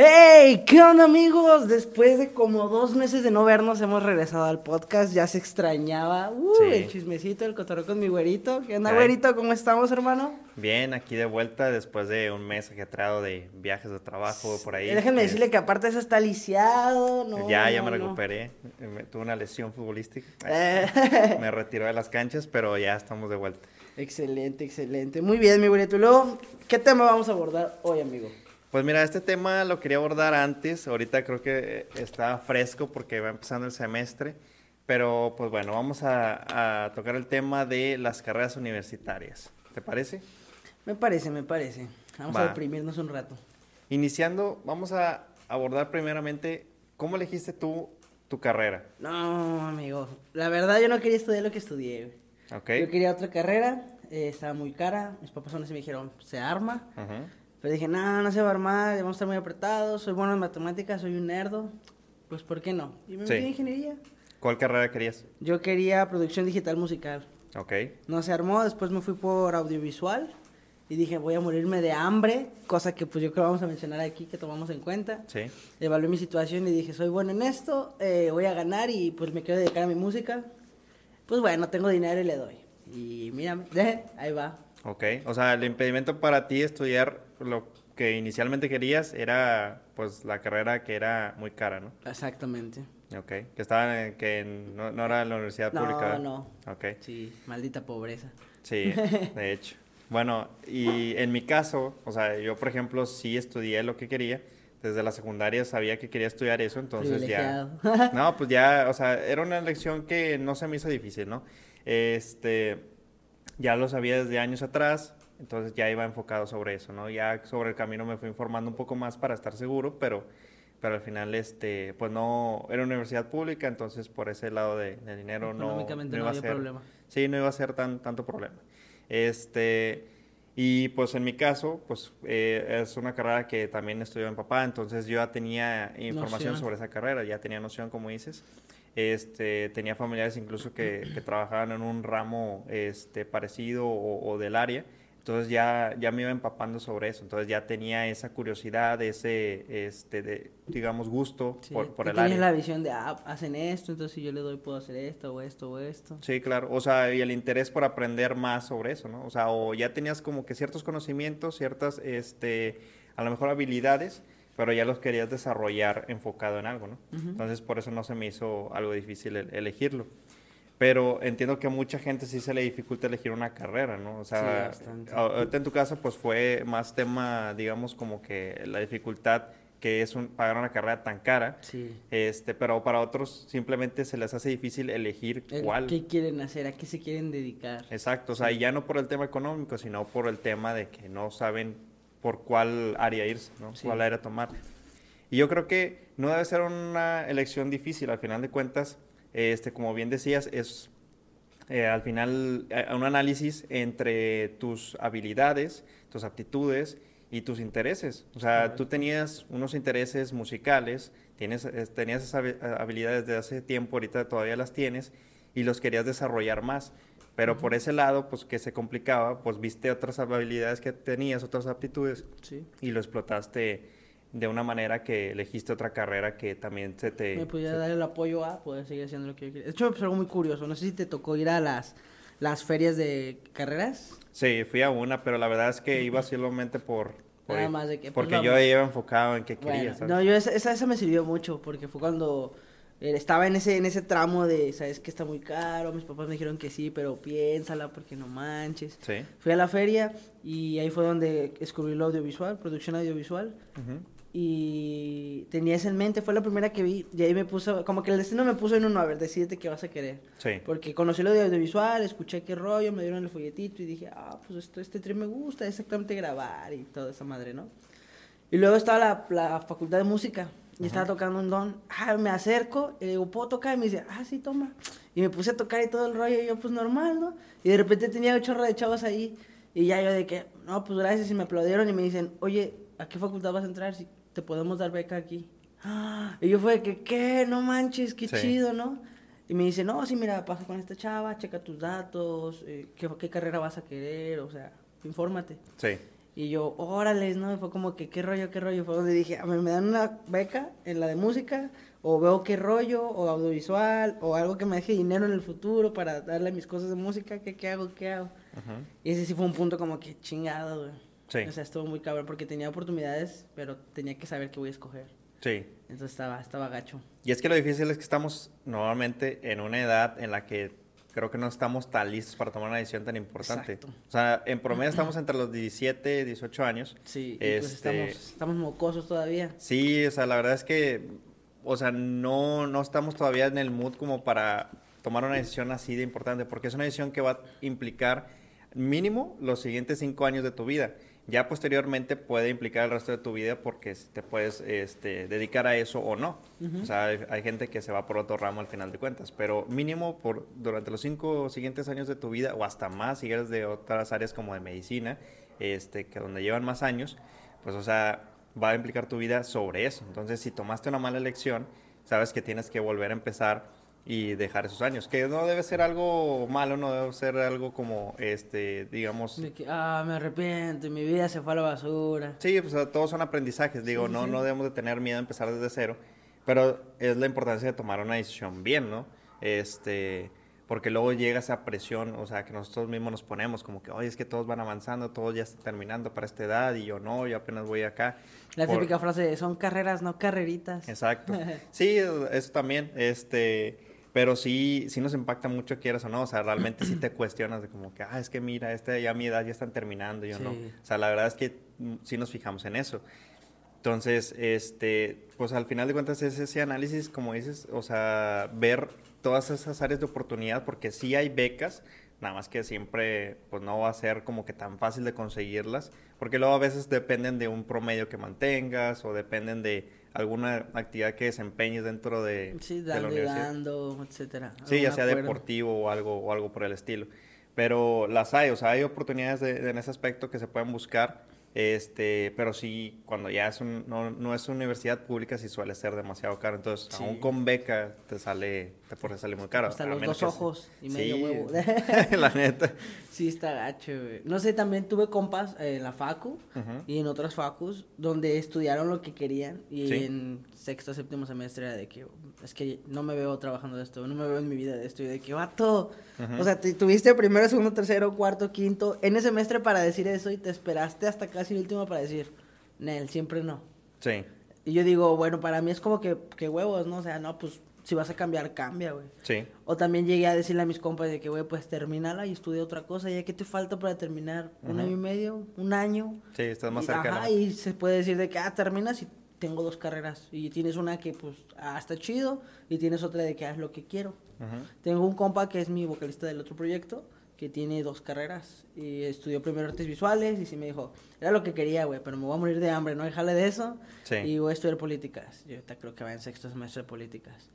¡Hey! ¿Qué onda amigos? Después de como dos meses de no vernos hemos regresado al podcast, ya se extrañaba uh, Sí. el chismecito, el cotorreo con mi güerito. ¿Qué onda Ay. güerito? ¿Cómo estamos hermano? Bien, aquí de vuelta después de un mes ajetreado de viajes de trabajo por ahí. Déjenme decirle que aparte eso está lisiado, ¿no? ya, ya me no. recuperé. Me- Tuve una lesión futbolística. Eh, Me retiró de las canchas, pero ya estamos de vuelta. Excelente, excelente. Muy bien, mi. Y luego, ¿qué tema vamos a abordar hoy, amigo? Pues mira, este tema lo quería abordar antes. Ahorita creo que eh, está fresco porque va empezando el semestre. Pero pues bueno, vamos a, a tocar el tema de las carreras universitarias. ¿Te parece? Me parece, me parece. Vamos a deprimirnos un rato. Iniciando, vamos a abordar primeramente cómo elegiste tú tu carrera. No, amigo. La verdad, yo no quería estudiar lo que estudié. Güey. ¿Ok? Yo quería otra carrera, eh, estaba muy cara. Mis papás aún así me dijeron, se arma. Ujú. Pero dije, no, no se va a armar, vamos a estar muy apretados. Soy bueno en matemáticas, soy un nerdo. Pues, ¿por qué no? Y me Sí. metí en ingeniería. ¿Cuál carrera querías? Yo quería producción digital musical. Ok. No se armó, después me fui por audiovisual. Y dije, voy a morirme de hambre, cosa que pues yo creo vamos a mencionar aquí, que tomamos en cuenta. Sí. Evalué mi situación y dije, soy bueno en esto, eh, voy a ganar y pues me quiero dedicar a mi música. Pues bueno, tengo dinero y le doy. Y mírame, ahí va. Ok. O sea, el impedimento para ti estudiar lo que inicialmente querías era pues la carrera que era muy cara, ¿no? Exactamente. Ok. Que estaba en, que no, no era la universidad No, pública. ¿verdad? no. Ok. Sí, maldita pobreza. Sí, de hecho. Bueno, y en mi caso, o sea, yo por ejemplo sí estudié lo que quería. Desde la secundaria sabía que quería estudiar eso, entonces ya... No, pues ya, o sea, era una elección que no se me hizo difícil, ¿no? Este, ya lo sabía desde años atrás, entonces ya iba enfocado sobre eso, ¿no? Ya sobre el camino me fui informando un poco más para estar seguro, pero, pero al final, este, pues no, era universidad pública, entonces por ese lado de, de dinero no, no iba a había ser, problema. Sí, no iba a ser tan, tanto problema. Este, y pues en mi caso, pues eh, es una carrera que también estudió mi papá, entonces yo ya tenía información Noción. sobre esa carrera, ya tenía noción, como dices. Este, tenía familiares incluso que, que trabajaban en un ramo este, parecido o, o del área. Entonces ya, ya me iba empapando sobre eso. Entonces ya tenía esa curiosidad, ese, este, de, digamos, gusto Sí, por, el tienes área. la visión de, ah, hacen esto, entonces si yo le doy puedo hacer esto, o esto, o esto. Sí, claro. O sea, y el interés por aprender más sobre eso, ¿no? O sea, o ya tenías como que ciertos conocimientos, ciertas, este, a lo mejor habilidades, pero ya los querías desarrollar enfocado en algo, ¿no? Entonces, por eso no se me hizo algo difícil el- elegirlo. Pero entiendo que a mucha gente sí se le dificulta elegir una carrera, ¿no? O sea, Sí, ahorita en tu caso, pues fue más tema, digamos, como que la dificultad que es un, pagar una carrera tan cara. Sí. Este, pero para otros simplemente se les hace difícil elegir El cuál. ¿Qué quieren hacer? ¿A qué se quieren dedicar? Exacto, o sea, y ya no por el tema económico, sino por el tema de que no saben por cuál área irse, ¿no? Sí. Cuál área tomar. Y yo creo que no debe ser una elección difícil, al final de cuentas, este, como bien decías, es eh, al final eh, un análisis entre tus habilidades, tus aptitudes y tus intereses. O sea, tú tenías unos intereses musicales, tienes, eh, tenías esas habi- habilidades de hace tiempo, ahorita todavía las tienes, y los querías desarrollar más. Pero por ese lado, pues que se complicaba, pues viste otras habilidades que tenías, otras aptitudes, Sí. y lo explotaste de una manera que elegiste otra carrera que también se te... me pudiera se- dar el apoyo a poder seguir haciendo lo que yo quería. De hecho, pasó algo muy curioso. No sé si te tocó ir a las, las ferias de carreras. Sí, fui a una, pero la verdad es que iba solamente por... por Nada ir, más de que, pues, porque yo vamos. iba enfocado en qué quería, Bueno, ¿sabes? no, yo esa, esa, esa me sirvió mucho porque fue cuando eh, estaba en ese, en ese tramo de, sabes que está muy caro, mis papás me dijeron que sí, pero piénsala porque no manches. Sí. Fui a la feria y ahí fue donde descubrí lo audiovisual, producción audiovisual. Ujú. Y tenía eso en mente, fue la primera que vi. Y ahí me puso, como que el destino me puso en uno, a ver, decídete qué vas a querer. Sí. Porque conocí lo de audiovisual, escuché qué rollo, me dieron el folletito y dije, ah, pues esto, este tren me gusta, exactamente grabar y toda esa madre, ¿no? Y luego estaba la, la facultad de música y estaba tocando un don. Ah, me acerco y le digo, ¿puedo tocar? Y me dice, ah, sí, toma. Y me puse a tocar y todo el rollo y yo, pues normal, ¿no? Y de repente tenía un chorro de chavos ahí y ya yo de que, no, pues gracias y me aplaudieron y me dicen, oye, ¿a qué facultad vas a entrar? Si te podemos dar beca aquí. Y yo fue de que, ¿qué? No manches, qué Sí. chido, ¿no? Y me dice, no, sí, mira, pasa con esta chava, checa tus datos, eh, ¿qué, qué carrera vas a querer, o sea, infórmate. Sí. Y yo, órale, ¿no? Y fue como que, ¿qué rollo, qué rollo? Fue donde dije, a ver, me dan una beca en la de música, o veo qué rollo, o audiovisual, o algo que me deje dinero en el futuro para darle a mis cosas de música, ¿qué, qué hago, qué hago? Ujú. Y ese sí fue un punto como que chingado, güey. Sí. O sea, estuvo muy cabrón porque tenía oportunidades, pero tenía que saber qué voy a escoger. Sí. Entonces estaba, estaba gacho. Y es que lo difícil es que estamos normalmente en una edad en la que creo que no estamos tan listos para tomar una decisión tan importante. Exacto. O sea, en promedio estamos entre los 17, 18 años. Sí, pues Este- estamos, estamos mocosos todavía. Sí, o sea, la verdad es que, o sea, no, no estamos todavía en el mood como para tomar una decisión así de importante, porque es una decisión que va a implicar mínimo los siguientes cinco años de tu vida. Ya posteriormente puede implicar el resto de tu vida porque te puedes este, dedicar a eso o no. O sea, hay, hay gente que se va por otro ramo al final de cuentas, pero mínimo por durante los cinco siguientes años de tu vida o hasta más si eres de otras áreas como de medicina, este, que donde llevan más años, pues o sea, va a implicar tu vida sobre eso. Entonces, si tomaste una mala elección, sabes que tienes que volver a empezar y dejar esos años, que no debe ser algo malo, no debe ser algo como, este, digamos, De que, ah, me arrepiento y mi vida se fue a la basura. Sí, pues todos son aprendizajes, digo, Sí, no, sí. no debemos de tener miedo a empezar desde cero, pero es la importancia de tomar una decisión bien, ¿no? Este, porque luego llega esa presión, o sea, que nosotros mismos nos ponemos como que, oye, es que todos van avanzando, todos ya están terminando para esta edad y yo no, yo apenas voy acá. La Por- típica frase son carreras, no carreritas. Exacto. Sí, eso también, este, pero sí, sí nos impacta mucho, quieras o no, o sea, realmente sí te cuestionas de como que, ah, es que mira, este, ya a mi edad ya están terminando, yo no. Sí. O sea, la verdad es que mm, sí nos fijamos en eso. Entonces, este, pues al final de cuentas es ese análisis, como dices, o sea, ver todas esas áreas de oportunidad, porque sí hay becas, nada más que siempre, pues no va a ser como que tan fácil de conseguirlas, porque luego a veces dependen de un promedio que mantengas o dependen de alguna actividad que desempeñes dentro de, Sí, de la dando universidad. dando, etcétera. Sí, ya sea acuerdo. deportivo o algo, o algo por el estilo. Pero las hay, o sea, hay oportunidades de- de- en ese aspecto que se pueden buscar. Este, pero sí, cuando ya es un, no, no es universidad pública, sí suele ser demasiado caro. Entonces, Sí. aún con beca te sale, puede salir muy caro. Hasta los dos ojos y medio Sí, huevo. la neta. Sí, está gacho, güey. No sé, también tuve compas en la facu Ujú. y en otras facus donde estudiaron lo que querían y Sí. en sexto, séptimo semestre era de que es que no me veo trabajando de esto, no me veo en mi vida de esto y de que vato. Ujú. O sea, te- tuviste primero, segundo, tercero, cuarto, quinto en ese semestre para decir eso y te esperaste hasta casi el último para decir, Nel, siempre no. Sí, Y yo digo, bueno, para mí es como que, que huevos, ¿no? O sea, no, pues si vas a cambiar, cambia, güey. sí. O también llegué a decirle a mis compas de que, güey, pues terminala y estudia otra cosa. ¿Ya qué te falta para terminar? ¿Un año y medio? ¿Un año? Sí, estás más Y- y se puede decir de que, ah, terminas y tengo dos carreras. Y tienes una que, pues, ah, está chido. Y tienes otra de que haz lo que quiero. Ujú. Tengo un compa que es mi vocalista del otro proyecto, que tiene dos carreras. Y estudió primero artes visuales y sí me dijo, era lo que quería, güey, pero me voy a morir de hambre, no déjale de eso. Sí. Y voy a estudiar políticas. Yo ahorita creo que va en sexto semestre de políticas.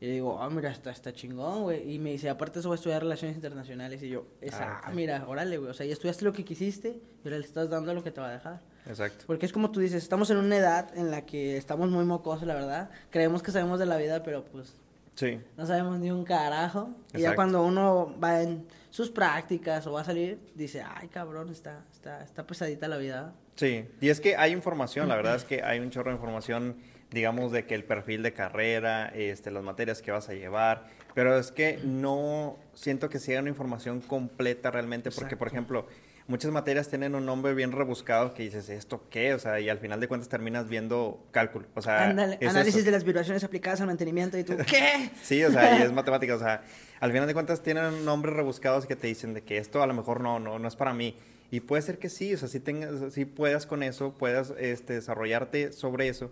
Y yo digo, ah, mira, está, está chingón, güey. Y me dice, aparte eso voy a estudiar relaciones internacionales. Y yo, esa, Ah, ah, ok. mira, órale, güey. O sea, ya estudiaste lo que quisiste y ahora le estás dando lo que te va a dejar. Exacto. Porque es como tú dices, estamos en una edad en la que estamos muy mocosos, la verdad. Creemos que sabemos de la vida, pero pues Sí, no sabemos ni un carajo. Y ya Exacto. cuando uno va en sus prácticas o va a salir, dice, ay, cabrón, está, está, está pesadita la vida. Sí, y es que hay información, la verdad es que hay un chorro de información, digamos, de que el perfil de carrera, este, las materias que vas a llevar, pero es que no siento que sea una información completa realmente, porque, por ejemplo, muchas materias tienen un nombre bien rebuscado que dices, ¿esto qué? O sea, y al final de cuentas terminas viendo cálculo, o sea, es análisis eso. de las vibraciones aplicadas al mantenimiento y tú, ¿qué? Sí, o sea, y es matemática, o sea, al final de cuentas tienen nombres rebuscados que te dicen de que esto a lo mejor no, no, no es para mí. Y puede ser que sí, o sea, si tengas, si puedas con eso, puedas este, desarrollarte sobre eso,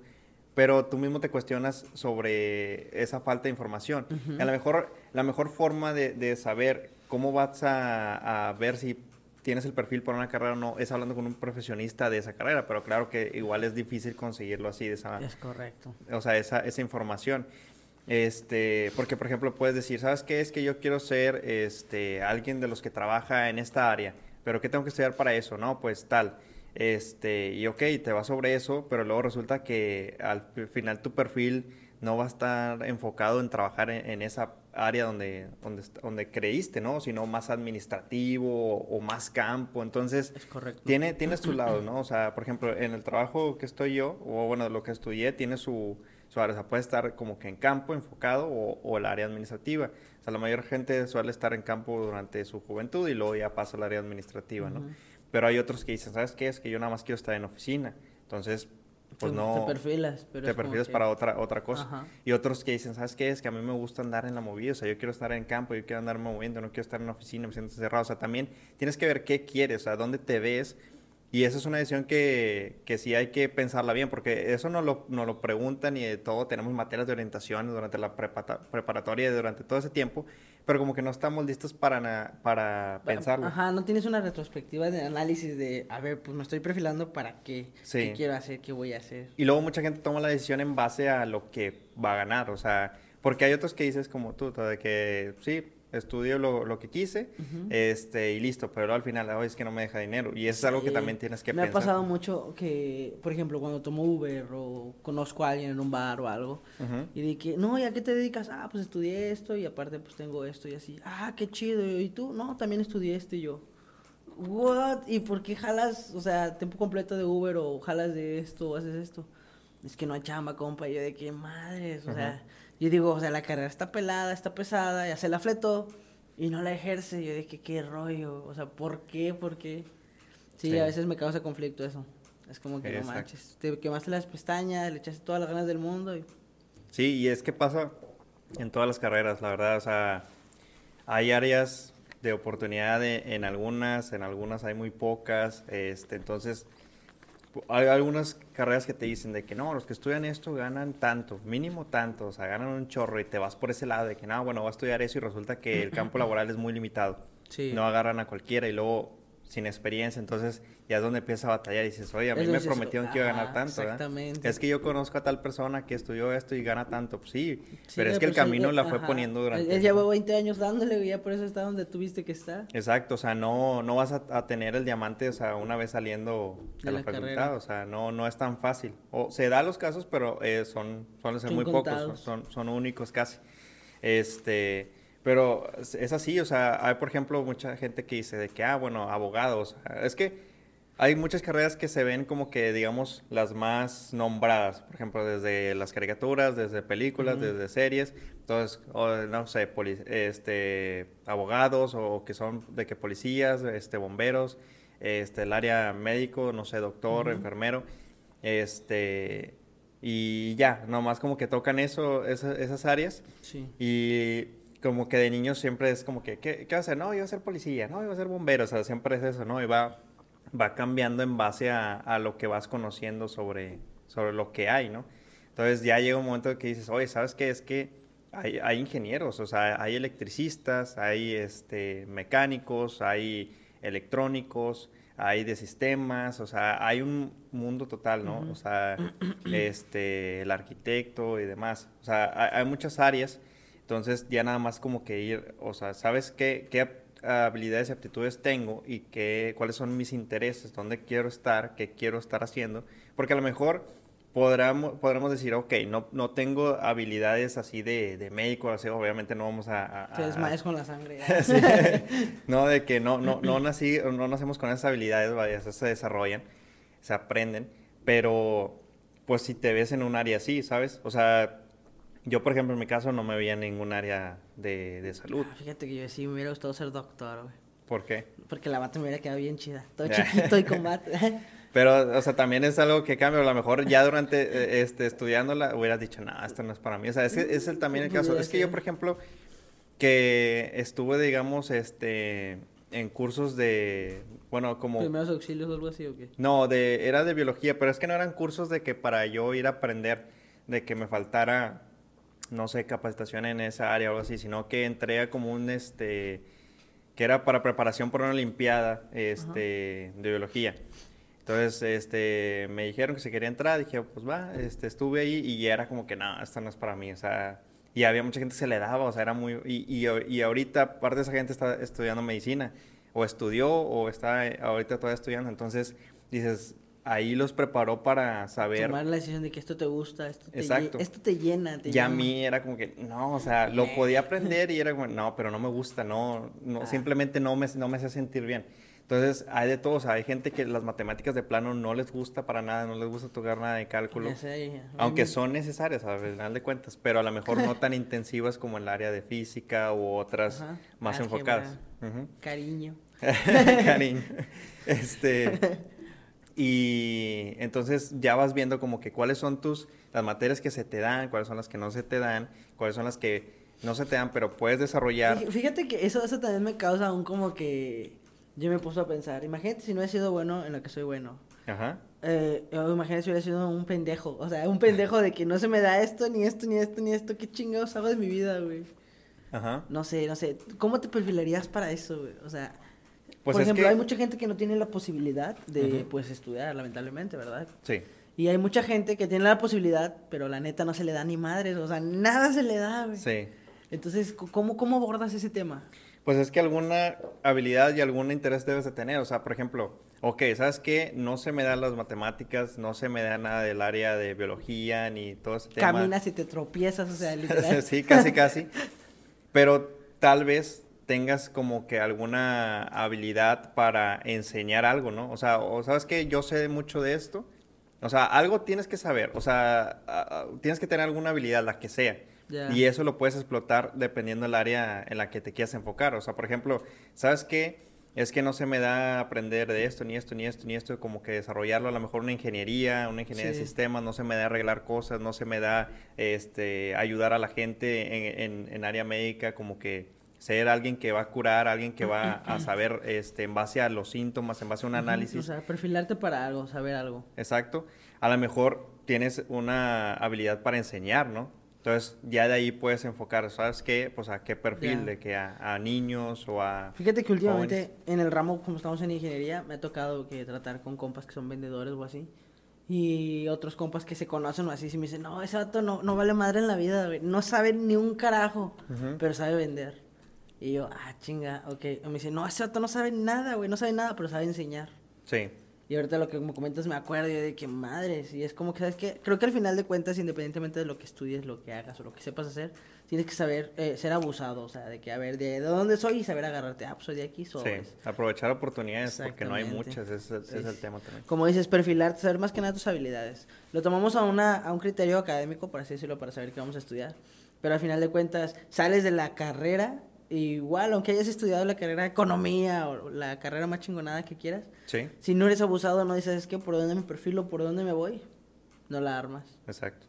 pero tú mismo te cuestionas sobre esa falta de información. A lo mejor, la mejor forma de, de saber cómo vas a, a ver si tienes el perfil para una carrera o no es hablando con un profesionista de esa carrera, pero claro que igual es difícil conseguirlo así de esa, Es correcto. o sea, esa, esa información. Este, porque por ejemplo puedes decir, ¿sabes qué? Es que yo quiero ser este, alguien de los que trabaja en esta área, pero ¿qué tengo que estudiar para eso? No, pues tal. Este, y ok, te vas sobre eso, pero luego resulta que al fi- final tu perfil no va a estar enfocado en trabajar en, en esa área donde, donde, donde creíste, ¿no? Sino más administrativo o, más campo. Entonces, es correcto. Tiene, tiene su lado, ¿no? O sea, por ejemplo, en el trabajo que estoy yo, o bueno, lo que estudié, tiene su, su área. O sea, puede estar como que en campo, enfocado, o, o el área administrativa. O sea, la mayor gente suele estar en campo durante su juventud y luego ya pasa al área administrativa, ¿no? Pero hay otros que dicen, ¿sabes qué? Es que yo nada más quiero estar en oficina. Entonces, pues no... Te perfilas. Pero te perfilas para otra, otra cosa. Y otros que dicen, ¿sabes qué? Es que a mí me gusta andar en la movida, o sea, yo quiero estar en campo, yo quiero andarme moviendo, no quiero estar en la oficina, me siento encerrado. O sea, también tienes que ver qué quieres, o sea, dónde te ves. Y esa es una decisión que, que sí hay que pensarla bien, porque eso no lo, no lo preguntan y de todo. Tenemos materias de orientación durante la preparatoria y durante todo ese tiempo pero como que no estamos listos para, para pensarlo. Ajá, no tienes una retrospectiva de análisis de, a ver, pues me estoy perfilando para qué, qué quiero hacer, qué voy a hacer. Y luego mucha gente toma la decisión en base a lo que va a ganar, o sea, porque hay otros que dices como tú, de que sí, estudio lo, lo que quise este, y listo, pero al final, hoy es que no me deja dinero. Y eso es algo que también tienes que pensar. Me ha pasado mucho que, por ejemplo, cuando tomo Uber o conozco a alguien en un bar o algo, y de que, no, ¿y a qué te dedicas? Ah, pues estudié esto y aparte pues tengo esto y así. Ah, qué chido. ¿Y tú? No, también estudié esto y yo. ¿What? ¿Y por qué jalas, o sea, tiempo completo de Uber o jalas de esto o haces esto? Es que no hay chamba, compa. Y yo de qué madres, o sea yo digo, o sea, la carrera está pelada, está pesada, ya se la fletó y no la ejerce. Yo dije, qué rollo, o sea, ¿por qué? ¿Por qué? Sí, a veces me causa conflicto eso. Es como que no manches, te quemaste las pestañas, le echaste todas las ganas del mundo. Y... Sí, y es que pasa en todas las carreras, la verdad, o sea, hay áreas de oportunidad en algunas, en algunas hay muy pocas, este, entonces hay algunas carreras que te dicen de que no, los que estudian esto ganan tanto, mínimo tanto, o sea, ganan un chorro y te vas por ese lado de que no, bueno, voy a estudiar eso y resulta que el campo laboral es muy limitado. No agarran a cualquiera y luego sin experiencia, entonces ya es donde empieza a batallar y dices, oye, a mí me prometieron que iba a ganar tanto, Exactamente. Es que yo conozco a tal persona que estudió esto y gana tanto, pues sí, pero es que el camino la fue poniendo durante... Él, llevó 20 años dándole y ya por eso está donde tuviste que estar. Exacto, o sea, no, no vas a, tener el diamante, o sea, una vez saliendo de, la, facultad, o sea, no, no es tan fácil. O se da los casos, pero eh, son, suelen ser muy pocos, son, son únicos casi. Este... Pero es así, o sea, hay por ejemplo mucha gente que dice de que, ah, bueno, abogados. Es que hay muchas carreras que se ven como que, digamos, las más nombradas. Por ejemplo, desde las caricaturas, desde películas, desde series. Entonces, no sé, este, abogados o que son de que policías, este, bomberos, este, el área médico, no sé, doctor, enfermero. Este, y ya, nomás como que tocan eso, esas, esas áreas. Sí. Y como que de niño siempre es como que, ¿qué, qué va a hacer? No, iba a ser policía, no, iba a ser bombero, o sea, siempre es eso, ¿no? Y va, va cambiando en base a, a, lo que vas conociendo sobre, sobre lo que hay, ¿no? Entonces ya llega un momento que dices, oye, ¿sabes qué? Es que hay, hay ingenieros, o sea, hay electricistas, hay este, mecánicos, hay electrónicos, hay de sistemas, o sea, hay un mundo total, ¿no? O sea, este, el arquitecto y demás. O sea, hay, hay muchas áreas entonces ya nada más como que ir, o sea, ¿sabes qué, qué habilidades y aptitudes tengo y qué, cuáles son mis intereses, dónde quiero estar, qué quiero estar haciendo? Porque a lo mejor podremos, podremos decir, ok, no, no tengo habilidades así de, de médico, así, obviamente no vamos a... Te desmayas con la sangre. no, de que no, no, no, nací, no nacemos con esas habilidades, vaya, se desarrollan, se aprenden, pero pues si te ves en un área así, ¿sabes? O sea, yo, por ejemplo, en mi caso no me veía en ningún área de, de salud. Ah, fíjate que yo sí me hubiera gustado ser doctor, güey. ¿Por qué? Porque la bata me hubiera quedado bien chida. Todo chiquito y con bata. Pero, o sea, también es algo que cambia. A lo mejor ya durante eh, este, estudiándola hubieras dicho, no, esto no es para mí. O sea, es, es el, también el caso. Es que yo, por ejemplo, que estuve, digamos, este en cursos de, bueno, como... ¿Primeros auxilios o algo así o qué? No, de, era de biología, pero es que no eran cursos de que para yo ir a aprender, de que me faltara no sé, capacitación en esa área o algo así, sino que entré como un, este, que era para preparación para una olimpiada, este, de biología. Entonces, este, me dijeron que se quería entrar, dije, pues va, este, estuve ahí y ya era como que, no, esto no es para mí, o sea, y había mucha gente que se le daba, o sea, era muy, y, y, y ahorita parte de esa gente está estudiando medicina, o estudió, o está ahorita todavía estudiando, entonces dices, ahí los preparó para saber. Tomar la decisión de que esto te gusta, esto te, Exacto. lle- esto te llena. Te Y a llama. mí era como que, no, o sea, lo podía aprender y era como, no, pero no me gusta, no, no Ah. simplemente no me, no me hace sentir bien. Entonces, hay de todo, o sea, hay gente que las matemáticas de plano no les gusta para nada, no les gusta tocar nada de cálculo. Sé, Aunque a son necesarias al final de cuentas, pero a lo mejor no tan intensivas como el área de física u otras Ajá. más Álgebra. enfocadas. Ujú. Cariño. Cariño. Este. Y entonces ya vas viendo como que cuáles son tus, las materias que se te dan, cuáles son las que no se te dan, cuáles son las que no se te dan, pero puedes desarrollar. Fí- Fíjate que eso, eso también me causa aún como que yo me puse a pensar, imagínate si no he sido bueno en lo que soy bueno. Ajá. Eh, imagínate si hubiera sido un pendejo, o sea, un pendejo de que no se me da esto, ni esto, ni esto, ni esto, qué chingados hago de mi vida, güey. Ajá. No sé, no sé, ¿cómo te perfilarías para eso, güey? O sea, Pues por ejemplo, que- hay mucha gente que no tiene la posibilidad de, Ujú. pues, estudiar, lamentablemente, ¿verdad? Sí. Y hay mucha gente que tiene la posibilidad, pero la neta no se le da ni madres, o sea, nada se le da, güey. Sí. Entonces, ¿cómo, ¿cómo abordas ese tema? Pues es que alguna habilidad y algún interés debes de tener. O sea, por ejemplo, ok, ¿sabes qué? No se me dan las matemáticas, no se me da nada del área de biología ni todo ese tema. Caminas y te tropiezas, o sea, literal. sí, casi, casi. Pero tal vez tengas como que alguna habilidad para enseñar algo, ¿no? O sea, o sabes que yo sé mucho de esto. O sea, algo tienes que saber. O sea, tienes que tener alguna habilidad, la que sea. Y eso lo puedes explotar dependiendo del área en la que te quieras enfocar. O sea, por ejemplo, ¿sabes qué? Es que no se me da aprender de esto, ni esto, ni esto, ni esto, como que desarrollarlo, a lo mejor una ingeniería, una ingeniería Sí. de sistemas, no se me da arreglar cosas, no se me da este, ayudar a la gente en, en- en área médica, como que ser alguien que va a curar, alguien que va a saber este, en base a los síntomas, en base a un análisis. O sea, perfilarte para algo, saber algo. Exacto. A lo mejor tienes una habilidad para enseñar, ¿no? Entonces, ya de ahí puedes enfocar, ¿sabes qué? Pues a qué perfil, de que a, a niños o a... Fíjate que últimamente jóvenes. en el ramo, como estamos en ingeniería, me ha tocado que tratar con compas que son vendedores o así. Y otros compas que se conocen o así, y me dicen, no, ese vato no, no vale madre en la vida, güey. No sabe ni un carajo, pero sabe vender. Y yo, ah, chinga, ok. Y me dice, no, ese vato no sabe nada, güey. No sabe nada, pero sabe enseñar. Sí, Y ahorita lo que me comentas me acuerdo yo de que madres, y es como que, ¿sabes qué? Creo que al final de cuentas, independientemente de lo que estudies, lo que hagas o lo que sepas hacer, tienes que saber eh, ser abusado, o sea, de que, a ver, de, de dónde soy y saber agarrarte, ah, pues soy de aquí, soy. sí. Aprovechar oportunidades porque no hay muchas, ese, ese Sí, es el tema también. Como dices, perfilarte, saber más que nada tus habilidades. Lo tomamos a, una, a un criterio académico, por así decirlo, para saber qué vamos a estudiar. Pero al final de cuentas, sales de la carrera, igual, aunque hayas estudiado la carrera de economía o la carrera más chingonada que quieras, Sí, si no eres abusado, no dices, es que por dónde me perfilo, por dónde me voy, no la armas. exacto.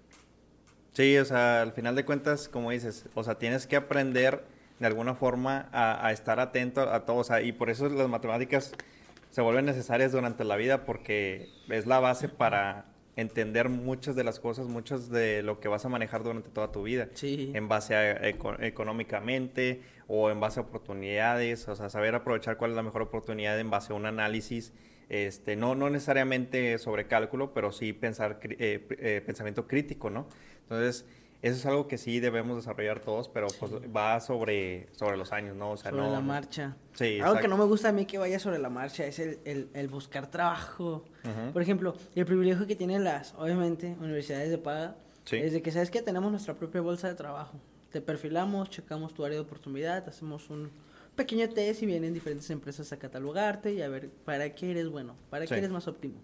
Sí, o sea, al final de cuentas, como dices, o sea, tienes que aprender de alguna forma a, a estar atento a todo, o sea, y por eso las matemáticas se vuelven necesarias durante la vida porque es la base para entender muchas de las cosas, muchas de lo que vas a manejar durante toda tu vida. Sí. En base a eco- económicamente o en base a oportunidades, o sea, saber aprovechar cuál es la mejor oportunidad en base a un análisis, este, no, no necesariamente sobre cálculo, pero sí pensar, eh, eh, pensamiento crítico, ¿no? Entonces, eso es algo que sí debemos desarrollar todos, pero pues va sobre, sobre los años, ¿no? O sea, sobre no, la no- marcha. Sí, Algo que no me gusta a mí que vaya sobre la marcha es el, el, el buscar trabajo. Por ejemplo, el privilegio que tienen las, obviamente, universidades de paga, Sí. es de que, ¿sabes que Tenemos nuestra propia bolsa de trabajo. Te perfilamos, checamos tu área de oportunidad, hacemos un pequeño test y vienen diferentes empresas a catalogarte y a ver para qué eres bueno, para qué eres más óptimo.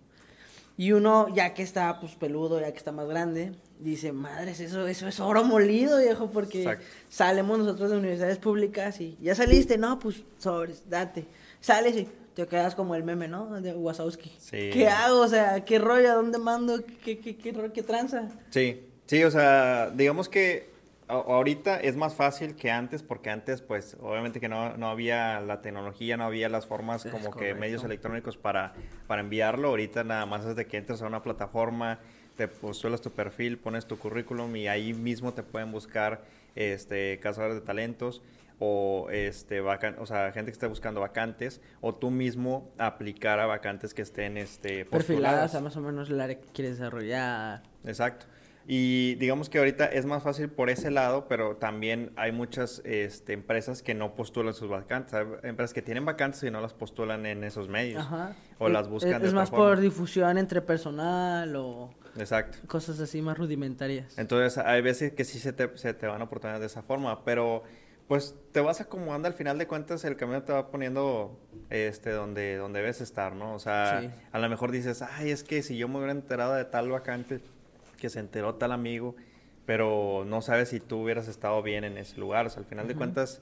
Y uno, ya que está pues peludo, ya que está más grande, dice, madres, eso, eso es oro molido, viejo, porque Exacto. salimos nosotros de universidades públicas y ya saliste, no, pues sobres, date. Sales y te quedas como el meme, ¿no? De Wazowski. Sí. ¿Qué hago? O sea, ¿qué rollo? ¿A dónde mando? ¿Qué, qué, qué, ro- qué tranza? Sí, sí, o sea, digamos que ahorita es más fácil que antes, porque antes, pues, obviamente que no, no había la tecnología, no había las formas como que medios electrónicos para, para enviarlo. Ahorita nada más es de que entres a una plataforma, te postulas tu perfil, pones tu currículum y ahí mismo te pueden buscar este cazadores de talentos o este vacan- o sea, gente que esté buscando vacantes o tú mismo aplicar a vacantes que estén este Perfiladas postuladas. a más o menos el área que quieres desarrollar. Exacto. Y digamos que ahorita es más fácil por ese lado, pero también hay muchas este, empresas que no postulan sus vacantes. Hay empresas que tienen vacantes y no las postulan en esos medios. Ajá. O las buscan es, Es más por difusión entre personal o... Exacto. Cosas así más rudimentarias. Entonces, hay veces que sí se te, se te van oportunidades de esa forma, pero pues te vas acomodando al final de cuentas el camino te va poniendo este donde donde debes estar no o sea a lo mejor dices ay es que si yo me hubiera enterado de tal vacante que se enteró tal amigo, pero no sabes si tú hubieras estado bien en ese lugar. O sea, al final de cuentas,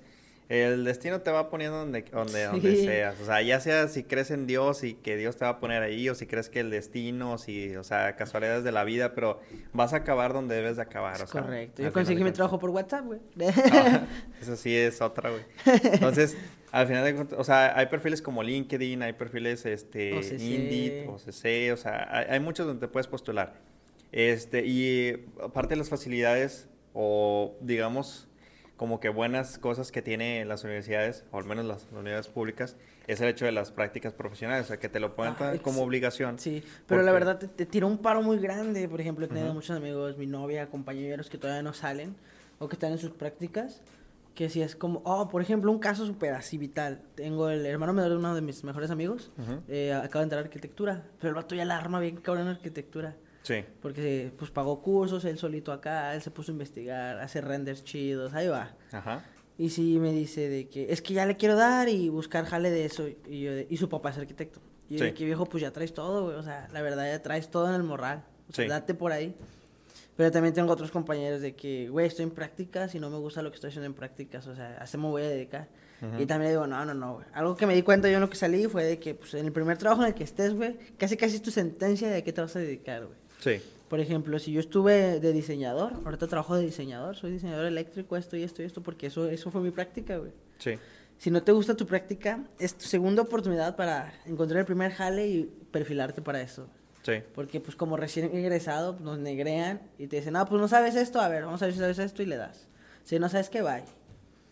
el destino te va poniendo donde, donde, donde seas. O sea, ya sea si crees en Dios y que Dios te va a poner ahí, o si crees que el destino, si, o sea, casualidades de la vida, pero vas a acabar donde debes de acabar. O Correcto. Yo conseguí mi trabajo por WhatsApp, güey. eso sí es otra, güey. Entonces, al final de cuentas, o sea, hay perfiles como LinkedIn, hay perfiles, este, Indeed, OCC, o sea, hay, hay muchos donde te puedes postular. Este, y aparte de las facilidades o digamos como que buenas cosas que tienen las universidades, o al menos las unidades públicas, es el hecho de las prácticas profesionales, o sea, que te lo pueden ah, como obligación. Sí, pero la verdad te, te tiró un paro muy grande. Por ejemplo, he tenido muchos amigos, mi novia, compañeros que todavía no salen o que están en sus prácticas, que si es como, oh, por ejemplo, un caso súper así vital. Tengo el hermano menor de uno de mis mejores amigos, eh, acaba de entrar a arquitectura, pero el vato ya la arma bien cabrón en arquitectura. Sí. Porque pues pagó cursos, él solito acá, él se puso a investigar, hace renders chidos, ahí va. Ajá. Y sí me dice de que es que ya le quiero dar y buscar jale de eso. Y, yo y su papá es arquitecto. Y yo de que viejo, pues ya traes todo, güey. O sea, la verdad ya traes todo en el morral. O sea, date por ahí. Pero también tengo otros compañeros de que, güey, estoy en prácticas y no me gusta lo que estoy haciendo en prácticas. O sea, a eso me voy a dedicar. Y también digo, no, no, no, güey. Algo que me di cuenta yo en lo que salí fue de que, pues, en el primer trabajo en el que estés, güey, casi casi es tu sentencia de a qué te vas a dedicar, güey. Sí. Por ejemplo, si yo estuve de diseñador, ahorita trabajo de diseñador, soy diseñador eléctrico, esto y esto y esto, porque eso, eso fue mi práctica, güey. Sí. Si no te gusta tu práctica, es tu segunda oportunidad para encontrar el primer jale y perfilarte para eso. Sí. Porque pues como recién egresado, nos negrean y te dicen, no, pues no sabes esto, a ver, vamos a ver si sabes esto y le das. Si no sabes qué, bye.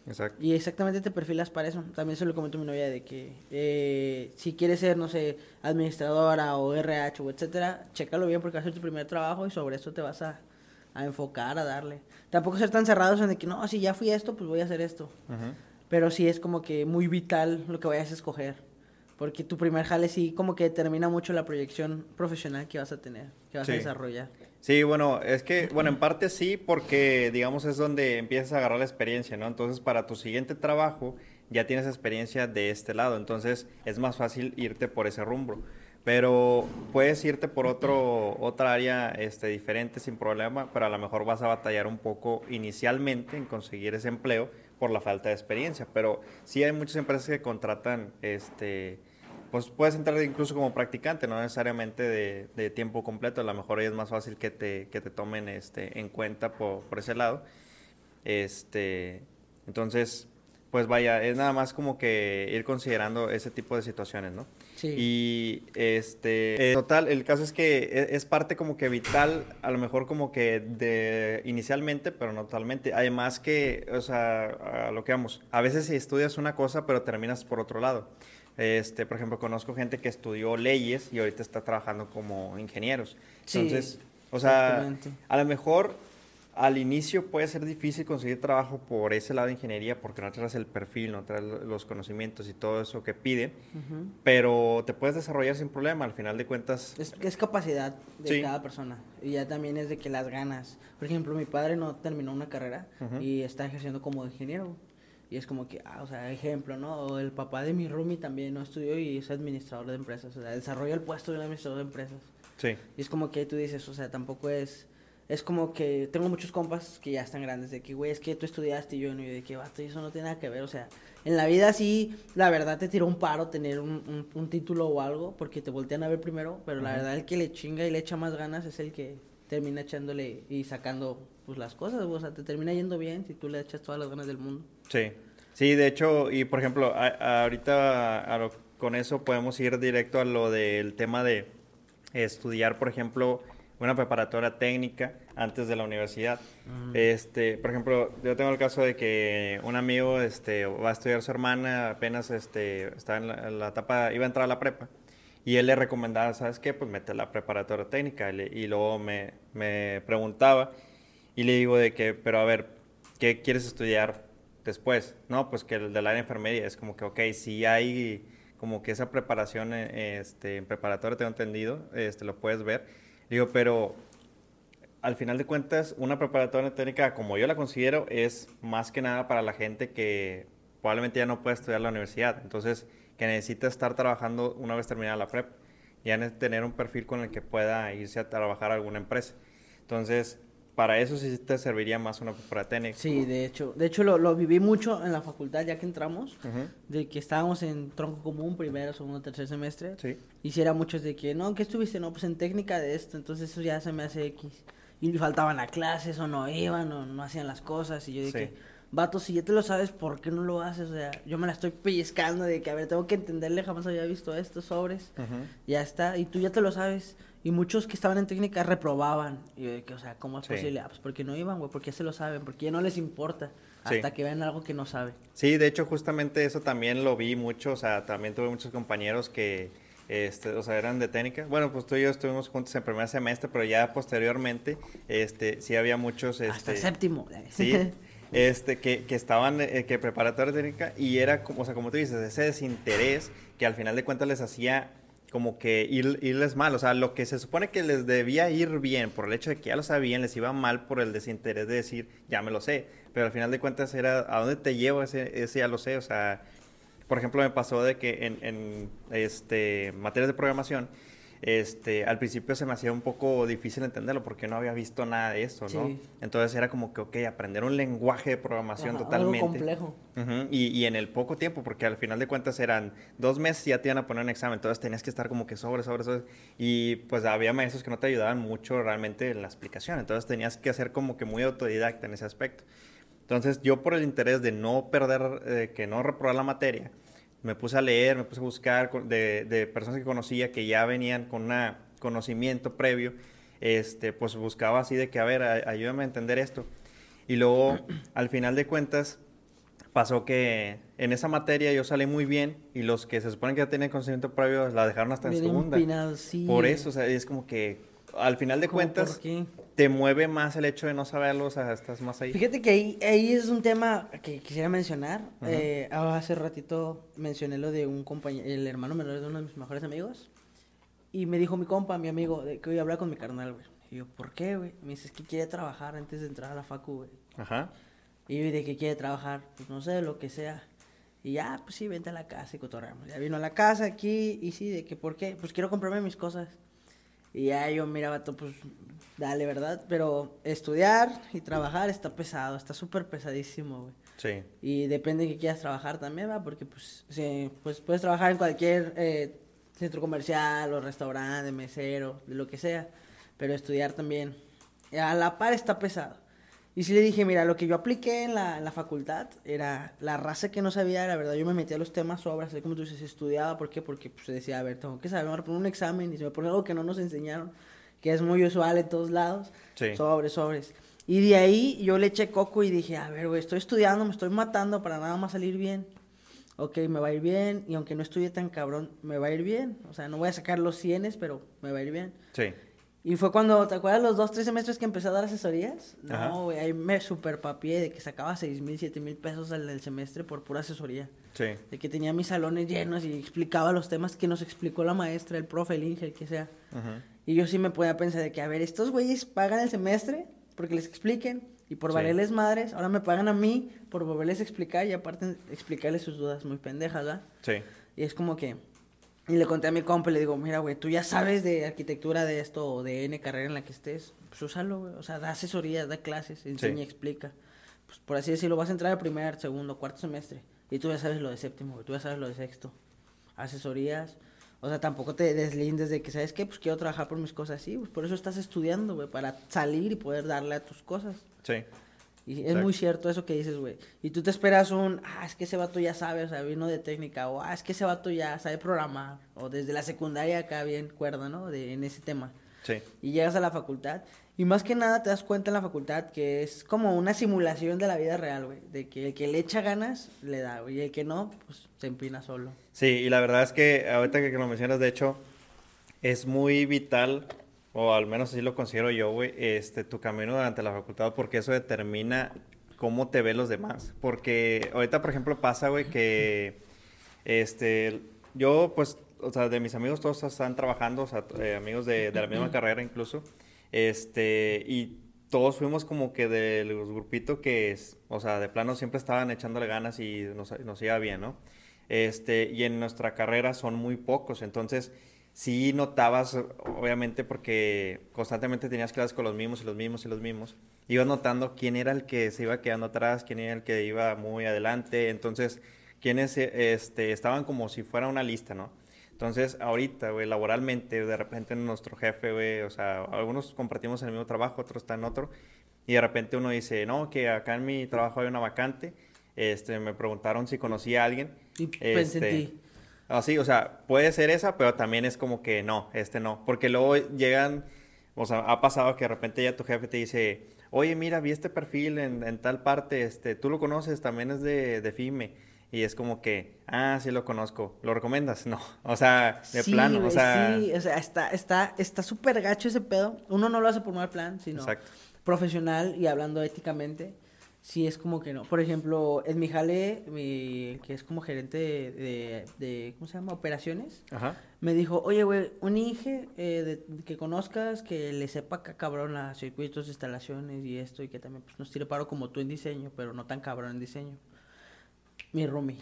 Exacto. Y exactamente te perfilas para eso. También se lo comento a mi novia de que eh, si quieres ser, no sé, administradora o RH o etcétera, chécalo bien porque va a ser tu primer trabajo y sobre eso te vas a, enfocar, a darle. Tampoco ser tan cerrados en de que no, si ya fui esto, pues voy a hacer esto. Pero sí es como que muy vital lo que vayas a escoger. Porque tu primer jale sí como que determina mucho la proyección profesional que vas a tener, que vas a desarrollar. Sí, bueno, es que, bueno, en parte sí, porque digamos es donde empiezas a agarrar la experiencia, ¿no? Entonces, para tu siguiente trabajo ya tienes experiencia de este lado, entonces es más fácil irte por ese rumbo. Pero puedes irte por otro, otra área este, diferente sin problema, pero a lo mejor vas a batallar un poco inicialmente en conseguir ese empleo por la falta de experiencia. Pero sí hay muchas empresas que contratan este, pues puedes entrar incluso como practicante, no necesariamente de, tiempo completo, a lo mejor es más fácil que te, que te tomen este, en cuenta por, por, ese lado. Este, entonces, pues vaya, es nada más como que ir considerando ese tipo de situaciones, ¿no? Sí. Y este, total, el caso es que e, es, parte como que vital, a lo mejor como que de inicialmente, pero no totalmente. Además que, o sea, a lo que vamos, a veces si estudias una cosa, pero terminas por otro lado. Este, por ejemplo, conozco gente que estudió leyes y ahorita está trabajando como ingenieros. Entonces, o sea, a lo mejor al inicio puede ser difícil conseguir trabajo por ese lado de ingeniería porque no traes el perfil, no traes los conocimientos y todo eso que pide, pero te puedes desarrollar sin problema, al final de cuentas. Es, es capacidad de cada persona y ya también es de que las ganas. Por ejemplo, mi padre no terminó una carrera y está ejerciendo como ingeniero. Y es como que, ah, o sea, ejemplo, ¿no? O el papá de mi roomie también no estudió y es administrador de empresas. O sea, desarrolla el puesto de administrador de empresas. Sí. Y es como que tú dices, o sea, tampoco es... Es como que tengo muchos compas que ya están grandes, de que, güey, es que tú estudiaste y yo no, y de que, vato, eso no tiene nada que ver. O sea, en la vida sí, la verdad te tiró un paro tener un, un, título o algo, porque te voltean a ver primero, pero la verdad el que le chinga y le echa más ganas es el que termina echándole y sacando pues las cosas, o sea, te termina yendo bien si tú le echas todas las ganas del mundo. Sí. Sí, de hecho, y por ejemplo, ahorita con eso podemos ir directo a lo del tema de estudiar, por ejemplo, una preparatoria técnica antes de la universidad. Este, por ejemplo, yo tengo el caso de que un amigo este, va a estudiar su hermana, apenas este, está en la, etapa, iba a entrar a la prepa. Y él le recomendaba, ¿sabes qué? Pues mete la preparatoria técnica. Y, luego me, me, preguntaba y le digo de que, pero a ver, ¿qué quieres estudiar después? No, pues que el de la enfermería es como que, ok, si hay como que esa preparación eh, este, en preparatoria, tengo entendido, este, lo puedes ver. Digo, pero al final de cuentas, una preparatoria técnica, como yo la considero, es más que nada para la gente que probablemente ya no puede estudiar la universidad. Entonces, que necesita estar trabajando una vez terminada la prep. Ya tener un perfil con el que pueda irse a trabajar a alguna empresa. Entonces, para eso sí te serviría más una preparatoria técnica. Sí, de hecho. De hecho, lo, lo viví mucho en la facultad ya que entramos. De que estábamos en tronco común, primero, segundo, tercer semestre. Sí. Hiciera muchos de que, no, ¿qué estuviste? No, pues en técnica de esto. Entonces, eso ya se me hace X. Y faltaban a clases o no iban o no hacían las cosas. Y yo dije vato, si ya te lo sabes, ¿por qué no lo haces? O sea, yo me la estoy pellizcando de que, a ver, tengo que entenderle, jamás había visto estos sobres. Ya está, y tú ya te lo sabes. Y muchos que estaban en técnica reprobaban. Y de que, o sea, ¿cómo es posible? Ah, pues porque no iban, güey, porque ya se lo saben, porque ya no les importa. Hasta que vean algo que no saben. Sí, de hecho, justamente eso también lo vi mucho. O sea, también tuve muchos compañeros que, este, o sea, eran de técnica. Bueno, pues tú y yo estuvimos juntos en primer semestre, pero ya posteriormente, este, sí había muchos... Este, Hasta séptimo. Sí. Este, que, estaban, eh, que preparatoria técnica, y era como, o sea, como tú dices, ese desinterés que al final de cuentas les hacía como que ir, irles mal, o sea, lo que se supone que les debía ir bien por el hecho de que ya lo sabían, les iba mal por el desinterés de decir, ya me lo sé, pero al final de cuentas era, ¿a dónde te llevo ese, ese ya lo sé? O sea, por ejemplo, me pasó de que en, en este, materias de programación, este, al principio se me hacía un poco difícil entenderlo porque no había visto nada de eso, ¿no? Entonces era como que, ok, aprender un lenguaje de programación totalmente. complejo. y, y, en el poco tiempo, porque al final de cuentas eran dos meses y ya te iban a poner un examen, entonces tenías que estar como que sobre, sobre, sobre. Y pues había maestros que no te ayudaban mucho realmente en la explicación, entonces tenías que hacer como que muy autodidacta en ese aspecto. Entonces yo por el interés de no perder, eh, que no reprobar la materia, me puse a leer, me puse a buscar de, de personas que conocía que ya venían con un conocimiento previo, este, pues buscaba así de que, a ver, ayúdame a entender esto. Y luego, al final de cuentas, pasó que en esa materia yo salí muy bien y los que se supone que ya tenían conocimiento previo la dejaron hasta en segunda. Por eso, o sea, es como que al final de cuentas te mueve más el hecho de no saberlo, o sea, estás más ahí. Fíjate que ahí, ahí es un tema que quisiera mencionar. Eh, hace ratito mencioné lo de un compañero, el hermano menor de uno de mis mejores amigos. Y me dijo mi compa, mi amigo, que voy a hablar con mi carnal, güey. Y yo, ¿por qué, güey? Me dice, es que quiere trabajar antes de entrar a la facu, güey. Ajá. Y yo, ¿de qué quiere trabajar? Pues no sé, lo que sea. Y ya, pues sí, vente a la casa y cotorreamos. Ya vino a la casa aquí y sí, ¿de que por qué? Pues quiero comprarme mis cosas. Y ya yo miraba todo, pues dale, ¿verdad? Pero estudiar y trabajar está pesado, está súper pesadísimo, güey. Sí. Y depende de que quieras trabajar también, ¿va? Porque pues, sí, pues puedes trabajar en cualquier eh, centro comercial o restaurante, mesero, de lo que sea. Pero estudiar también, a la par está pesado. Y sí le dije, mira, lo que yo apliqué en la, en la facultad era la raza que no sabía, la verdad, yo me metía a los temas sobras, así como tú dices, estudiaba, ¿por qué? Porque pues, decía, a ver, tengo que saber, me voy a poner un examen y se me pone algo que no nos enseñaron, que es muy usual en todos lados, sobres, sobres. Y de ahí yo le eché coco y dije, a ver, güey, estoy estudiando, me estoy matando para nada más salir bien. Ok, me va a ir bien, y aunque no estudie tan cabrón, me va a ir bien. O sea, no voy a sacar los cienes, pero me va a ir bien. Sí. Y fue cuando, ¿te acuerdas los dos, tres semestres que empecé a dar asesorías? No, güey, ahí me super papié de que sacaba seis mil, siete mil pesos al semestre por pura asesoría. Sí. De que tenía mis salones llenos y explicaba los temas que nos explicó la maestra, el profe, el Inge, el que sea. Y yo sí me podía pensar de que, a ver, estos güeyes pagan el semestre porque les expliquen y por valerles madres, ahora me pagan a mí por volverles a explicar y aparte explicarles sus dudas muy pendejas, ¿verdad? Sí. Y es como que y le conté a mi compa y le digo, mira, güey, tú ya sabes de arquitectura de esto o de N carrera en la que estés, pues úsalo, güey. O sea, da asesorías, da clases, enseña, explica. Pues por así decirlo, vas a entrar al primer, segundo, cuarto semestre. Y tú ya sabes lo de séptimo, güey, tú ya sabes lo de sexto. Asesorías. O sea, tampoco te deslindes de que, ¿sabes qué? Pues quiero trabajar por mis cosas. Sí, pues por eso estás estudiando, güey, para salir y poder darle a tus cosas. Sí. Y es muy cierto eso que dices, güey. Y tú te esperas un, ah, es que ese vato ya sabe, o sea, vino de técnica, o ah, es que ese vato ya sabe programar, o desde la secundaria acá bien cuerda, ¿no? De, en ese tema. Sí. Y llegas a la facultad, y más que nada te das cuenta en la facultad que es como una simulación de la vida real, güey. De que el que le echa ganas, le da, güey. Y el que no, pues se empina solo. Sí, y la verdad es que ahorita que lo mencionas, de hecho, es muy vital, o al menos así lo considero yo, güey, este, tu camino durante la facultad, porque eso determina cómo te ven los demás. Porque ahorita, por ejemplo, pasa, güey, que, este, yo, pues, o sea, de mis amigos todos están trabajando, o sea, eh, amigos de, de la misma carrera incluso, este, y todos fuimos como que de los grupitos que, es, o sea, de plano siempre estaban echándole ganas y nos, nos iba bien, ¿no? Este, y en nuestra carrera son muy pocos, entonces sí notabas, obviamente, porque constantemente tenías clases con los mismos y los mismos y los mismos, ibas notando quién era el que se iba quedando atrás, quién era el que iba muy adelante, entonces, quiénes este, estaban como si fuera una lista, ¿no? Entonces, ahorita, güey, laboralmente, de repente nuestro jefe, güey, o sea, algunos compartimos el mismo trabajo, otros están en otro, y de repente uno dice, no, que acá en mi trabajo hay una vacante, este, me preguntaron si conocía a alguien. Y pensé en este, ti. Así, o sea, puede ser esa, pero también es como que no, este no, porque luego llegan, o sea, ha pasado que de repente ya tu jefe te dice, oye, mira, vi este perfil en, en tal parte, este, tú lo conoces, también es de, de FIME. Y es como que, ah, sí lo conozco, ¿lo recomiendas? No, o sea, de Sí, plano, o sea, Sí, o sea, está, está, está súper gacho ese pedo. Uno no lo hace por mal plan, sino exacto. profesional y hablando éticamente. Sí, es como que no. Por ejemplo, en mi jale, mi, que es como gerente de, de, de, ¿cómo se llama? Operaciones, Ajá. me dijo, oye, güey, un Inge eh, de- que conozcas, que le sepa acá cabrón a circuitos, instalaciones y esto, y que también pues, nos tire paro como tú en diseño, pero no tan cabrón en diseño. Mi roomie.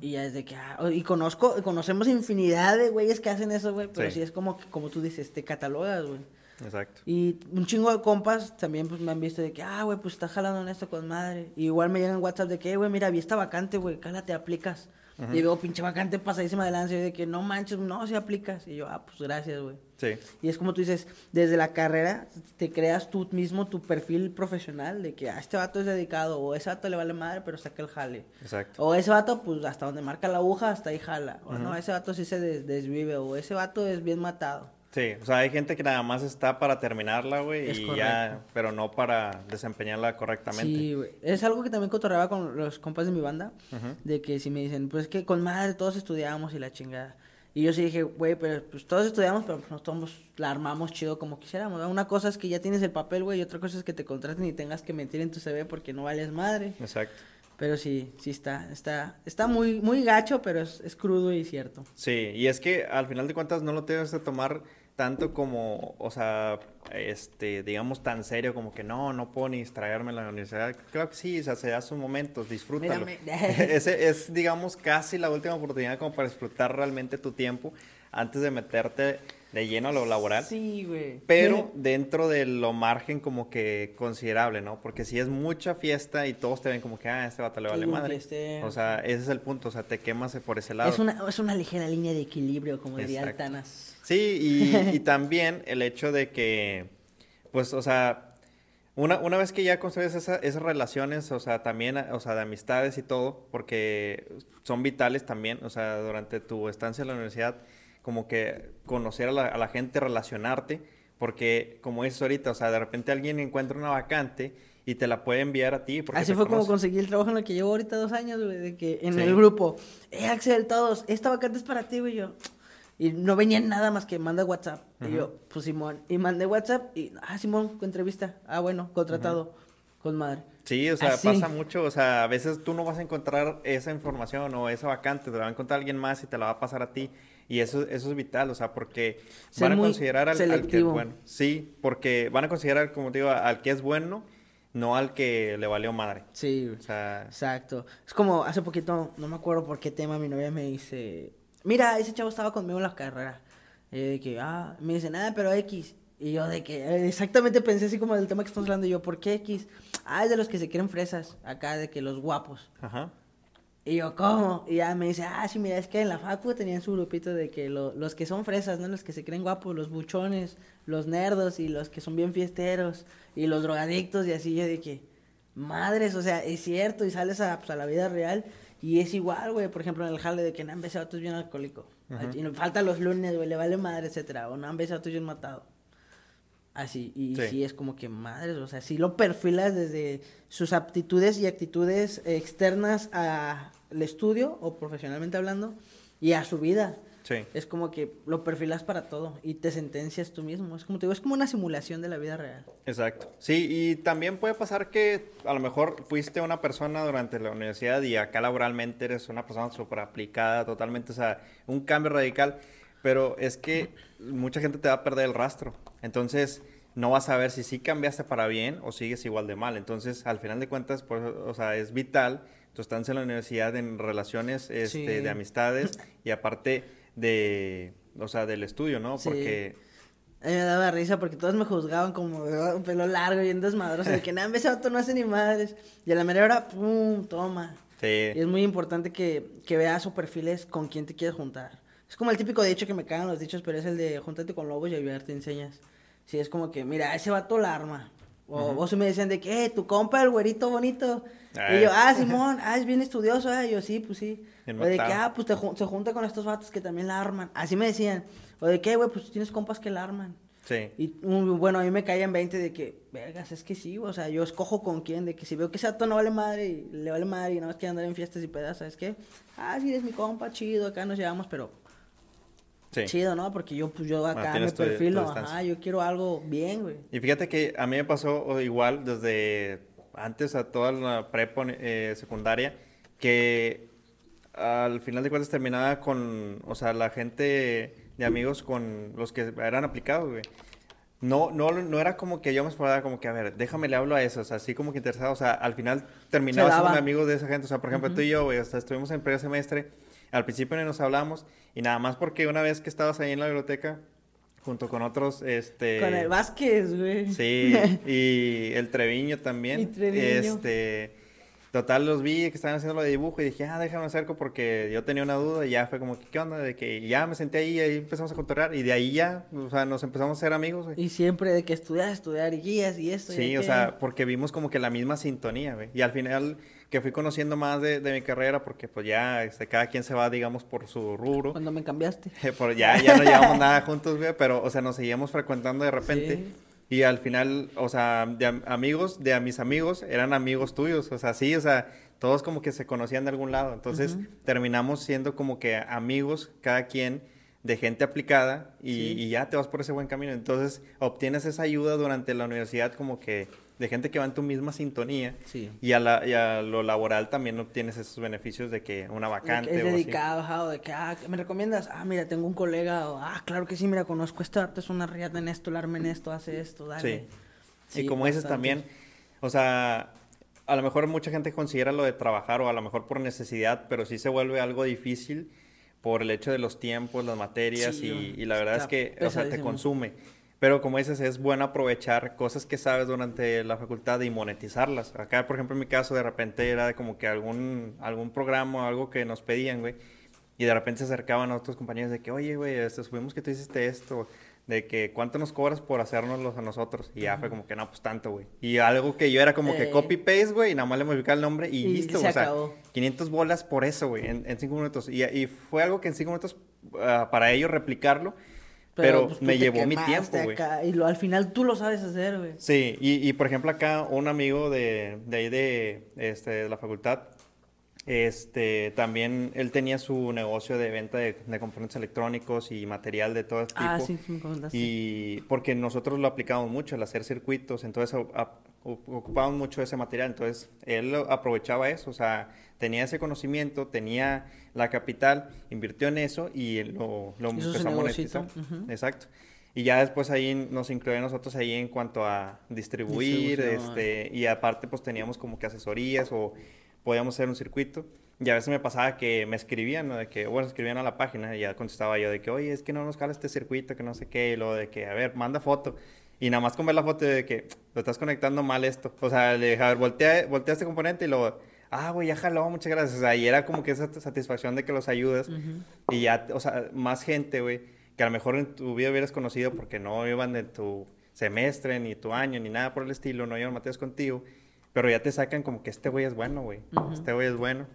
Y ya es de que, ah, y conozco, conocemos infinidad de güeyes que hacen eso, güey, pero Sí. sí. es como, que- como tú dices, te catalogas, güey. Exacto. Y un chingo de compas también pues me han visto de que, ah, güey, pues está jalando en esto con madre. Y igual me llegan WhatsApp de que, "Eh, güey, mira, vi esta vacante, güey, cálate, aplicas. Y veo pinche vacante pasadísima de lanza y de que no manches, no, si aplicas. Y yo, ah, pues gracias, güey. Sí, Y es como tú dices, desde la carrera te creas tú mismo tu perfil profesional de que, ah, este vato es dedicado, o ese vato le vale madre, pero saca el jale. exacto. O ese vato, pues hasta donde marca la aguja, hasta ahí jala. O no, ese vato sí se des- desvive, o ese vato es bien matado. Sí, o sea, hay gente que nada más está para terminarla, güey, y correcto. ya, pero no para desempeñarla correctamente. Sí, güey. Es algo que también cotorreaba con los compas de mi banda. De que si me dicen, pues es que con madre todos estudiamos y la chingada. Y yo sí dije, güey, pero pues todos estudiamos, pero pues, no todos la armamos chido como quisiéramos. ¿no? Una cosa es que ya tienes el papel, güey, y otra cosa es que te contraten y tengas que mentir en tu CV porque no vales madre. Exacto. Pero sí, sí está, está, está muy, muy gacho, pero es, es crudo y cierto. Sí, y es que al final de cuentas no lo debes de tomar tanto como, o sea, este, digamos tan serio como que no, no puedo ni distraerme en la universidad. Creo que sí, o sea, se da sus momentos, disfrútalo. Ese es, digamos, casi la última oportunidad como para disfrutar realmente tu tiempo antes de meterte de lleno a lo laboral. Sí, güey. Pero dentro de lo margen como que considerable, ¿no? Porque si es mucha fiesta y todos te ven como que, ah, este vato le vale madre. O sea, ese es el punto, o sea, te quemas por ese lado. Es una, es una ligera línea de equilibrio, como diría. Altanas. Sí, y, y también el hecho de que, pues, o sea, una, una vez que ya construyes esa- esas relaciones, o sea, también, o sea, de amistades y todo, porque son vitales también, o sea, durante tu estancia en la universidad, como que conocer a la, a la gente, relacionarte, porque, como dices ahorita, o sea, de repente alguien encuentra una vacante y te la puede enviar a ti. Porque Así fue como conoce. conseguí el trabajo en el que llevo ahorita dos años, güey, de que en Sí. el grupo, eh, Axel, todos, esta vacante es para ti, güey, yo. Y no venía nada más que manda WhatsApp. Y yo, pues Simón. Y mandé WhatsApp y, ah, Simón, entrevista. Ah, bueno, contratado. Con madre. Sí, o sea, Así. pasa mucho, o sea, a veces tú no vas a encontrar esa información o esa vacante, te la va a encontrar alguien más y te la va a pasar a ti. Y eso, eso es vital, o sea, porque Ser van a considerar al, al que es bueno. Sí, porque van a considerar, como te digo, al que es bueno, no al que le valió madre. Sí. O sea, Exacto. Es como hace poquito, no me acuerdo por qué tema, mi novia me dice, mira, ese chavo estaba conmigo en la carrera. Y yo de que, ah, me dice, nada, pero X. Y yo de que, eh, exactamente pensé así como del tema que estamos hablando. Y yo, ¿por qué X? Ah, es de los que se quieren fresas, acá, de que los guapos. ajá. Y yo, ¿cómo? Y ya me dice, ah, sí, mira, es que en la facu tenían su grupito de que lo- los que son fresas, ¿no? Los que se creen guapos, los buchones, los nerdos y los que son bien fiesteros y los drogadictos y así. Yo de que, madres, o sea, es cierto y sales a, pues, a la vida real y es igual, güey. Por ejemplo, en el jale de que Nan ese vato es bien alcohólico. Y nos falta los lunes, güey, le vale madre, etcétera. O Nan ese vato es bien matado. Así, y Sí. sí. es como que madres, o sea, sí lo perfilas desde sus aptitudes y actitudes externas al estudio o profesionalmente hablando y a su vida. Sí. Es como que lo perfilas para todo y te sentencias tú mismo. Es como te digo, es como una simulación de la vida real. Exacto. Sí, y también puede pasar que a lo mejor fuiste una persona durante la universidad y acá laboralmente eres una persona súper aplicada, totalmente, o sea, un cambio radical, pero es que mucha gente te va a perder el rastro. Entonces, no vas a ver si sí cambiaste para bien o sigues igual de mal. Entonces, al final de cuentas, pues, o sea, es vital tu estancia en la universidad en relaciones este, Sí. de amistades y aparte de, o sea, del estudio, ¿no? Sí. Porque... A mí me daba risa porque todos me juzgaban como "Ah, pelo largo y en desmadroso, de que nada, ese auto no hace ni madres. Y a la mera hora, pum, toma. Sí. Y es muy importante que, que veas o perfiles con quién te quieres juntar. Es como el típico dicho que me cagan los dichos, pero es el de júntate con lobos y a ayudar te enseñas. Sí, es como que, mira, ese vato la arma. O, o si me decían de que, eh, tu compa, el güerito bonito. Ay. Y yo, ah, Simón, ah, es bien estudioso, ah. Y yo, sí, pues sí. O de que, ah, pues te se junta con estos vatos que también la arman. Así me decían. O de que, güey, pues tienes compas que la arman. Sí. Y bueno, a mí me caían 20 de que, vergas, es que sí, o sea, yo escojo con quién, de que si veo que ese no vale madre y le vale madre y nada más quiere andar en fiestas y pedas, ¿sabes qué? Ah, sí, eres mi compa, chido, acá nos llevamos, pero Sí. chido, ¿no? Porque yo, pues yo acá me perfilo, ajá, yo quiero algo bien, güey. Y fíjate que a mí me pasó igual desde antes a toda la prepa eh, secundaria que al final de cuentas terminaba con, o sea, la gente de amigos con los que eran aplicados, güey. No, no, no era como que yo me esperaba como que, a ver, déjame le hablo a esos, así como que interesado, o sea, al final terminaba siendo daba. amigos de esa gente, o sea, por ejemplo, tú y yo, güey, hasta estuvimos en primer semestre, al principio ni nos hablamos, y nada más porque una vez que estabas ahí en la biblioteca, junto con otros, este... Con el Vázquez, güey. Sí, y el Treviño también. Y Treviño. Este, total, los vi que estaban haciendo lo de dibujo y dije, ah, déjame acerco porque yo tenía una duda y ya fue como, ¿qué onda? De que ya me senté ahí y ahí empezamos a contorrear y de ahí ya, o sea, nos empezamos a ser amigos, güey. Y siempre de que estudiar, estudiar y guías y esto. y Sí, o aquello. sea, porque vimos como que la misma sintonía, güey. Y al final que fui conociendo más de, de mi carrera porque pues ya, este, cada quien se va, digamos, por su rubro. Cuando me cambiaste. Por ya, ya no llevamos nada juntos, güey, pero, o sea, nos seguíamos frecuentando de repente. Sí. Y al final, o sea, de am- amigos, de a mis amigos, eran amigos tuyos. O sea, sí, o sea, todos como que se conocían de algún lado. Entonces, terminamos siendo como que amigos, cada quien, de gente aplicada, y, Sí. y ya te vas por ese buen camino. Entonces, obtienes esa ayuda durante la universidad como que de gente que va en tu misma sintonía. Sí. Y a, la, y a lo laboral también obtienes esos beneficios de que una De vacante que es o así. dedicado, ajá, o de que, ah, ¿me recomiendas? Ah, mira, tengo un colega, o, ah, claro que sí, mira, conozco este arte, es una riata en esto, el arma en esto, hace esto, dale. Sí. y como dices bastante. también, o sea, a lo mejor mucha gente considera lo de trabajar o a lo mejor por necesidad, pero sí se vuelve algo difícil por el hecho de los tiempos, las materias Sí, y, y la verdad es que, o sea, te consume. Pero como dices, es bueno aprovechar cosas que sabes durante la facultad y monetizarlas. Acá, por ejemplo, en mi caso, de repente era como que algún, algún programa o algo que nos pedían, güey. Y de repente se acercaban a otros compañeros de que, oye, güey, este, supimos que tú hiciste esto, de que cuánto nos cobras por hacérnoslos a nosotros. Y ya fue como que, no, pues tanto, güey. Y algo que yo era como que Eh. copy-paste, güey, y nada más le modificaba el nombre y, Y listo, se o sea, acabó. 500 bolas por eso, güey, en, en cinco minutos. Y, y fue algo que en cinco minutos, ah, para ellos replicarlo, pero, pues, me llevó mi tiempo, güey. Y lo, al final tú lo sabes hacer, güey. Sí, y, y, por ejemplo acá un amigo de, de ahí de, este, de la facultad, este, también él tenía su negocio de venta de, de componentes electrónicos y material de todo tipo. Ah, sí, sí me comentaste. Y porque nosotros lo aplicamos mucho al hacer circuitos, entonces a- o- ocupábamos mucho ese material, entonces él aprovechaba eso, o sea, tenía ese conocimiento, tenía la capital, invirtió en eso y lo, lo empezó a monetizar. ujú. Exacto. Y ya después ahí nos incluyó nosotros ahí en cuanto a distribuir, este, y aparte pues teníamos como que asesorías o podíamos hacer un circuito. Y a veces me pasaba que me escribían, ¿no? De que, bueno, escribían a la página y ya contestaba yo de que, oye, es que no nos cala este circuito, que no sé qué, y luego de que, a ver, manda foto. Y nada más con ver la foto de que lo estás conectando mal esto. O sea, le dije, a ver, voltea, voltea este componente y luego, ah, güey, ya jaló, muchas gracias. O sea, y era como que esa satisfacción de que los ayudas. Ujú. Y ya, o sea, más gente, güey, que a lo mejor en tu vida hubieras conocido porque no iban de tu semestre, ni tu año, ni nada por el estilo, no iban materias contigo, pero ya te sacan como que este güey es bueno, güey, este güey es bueno,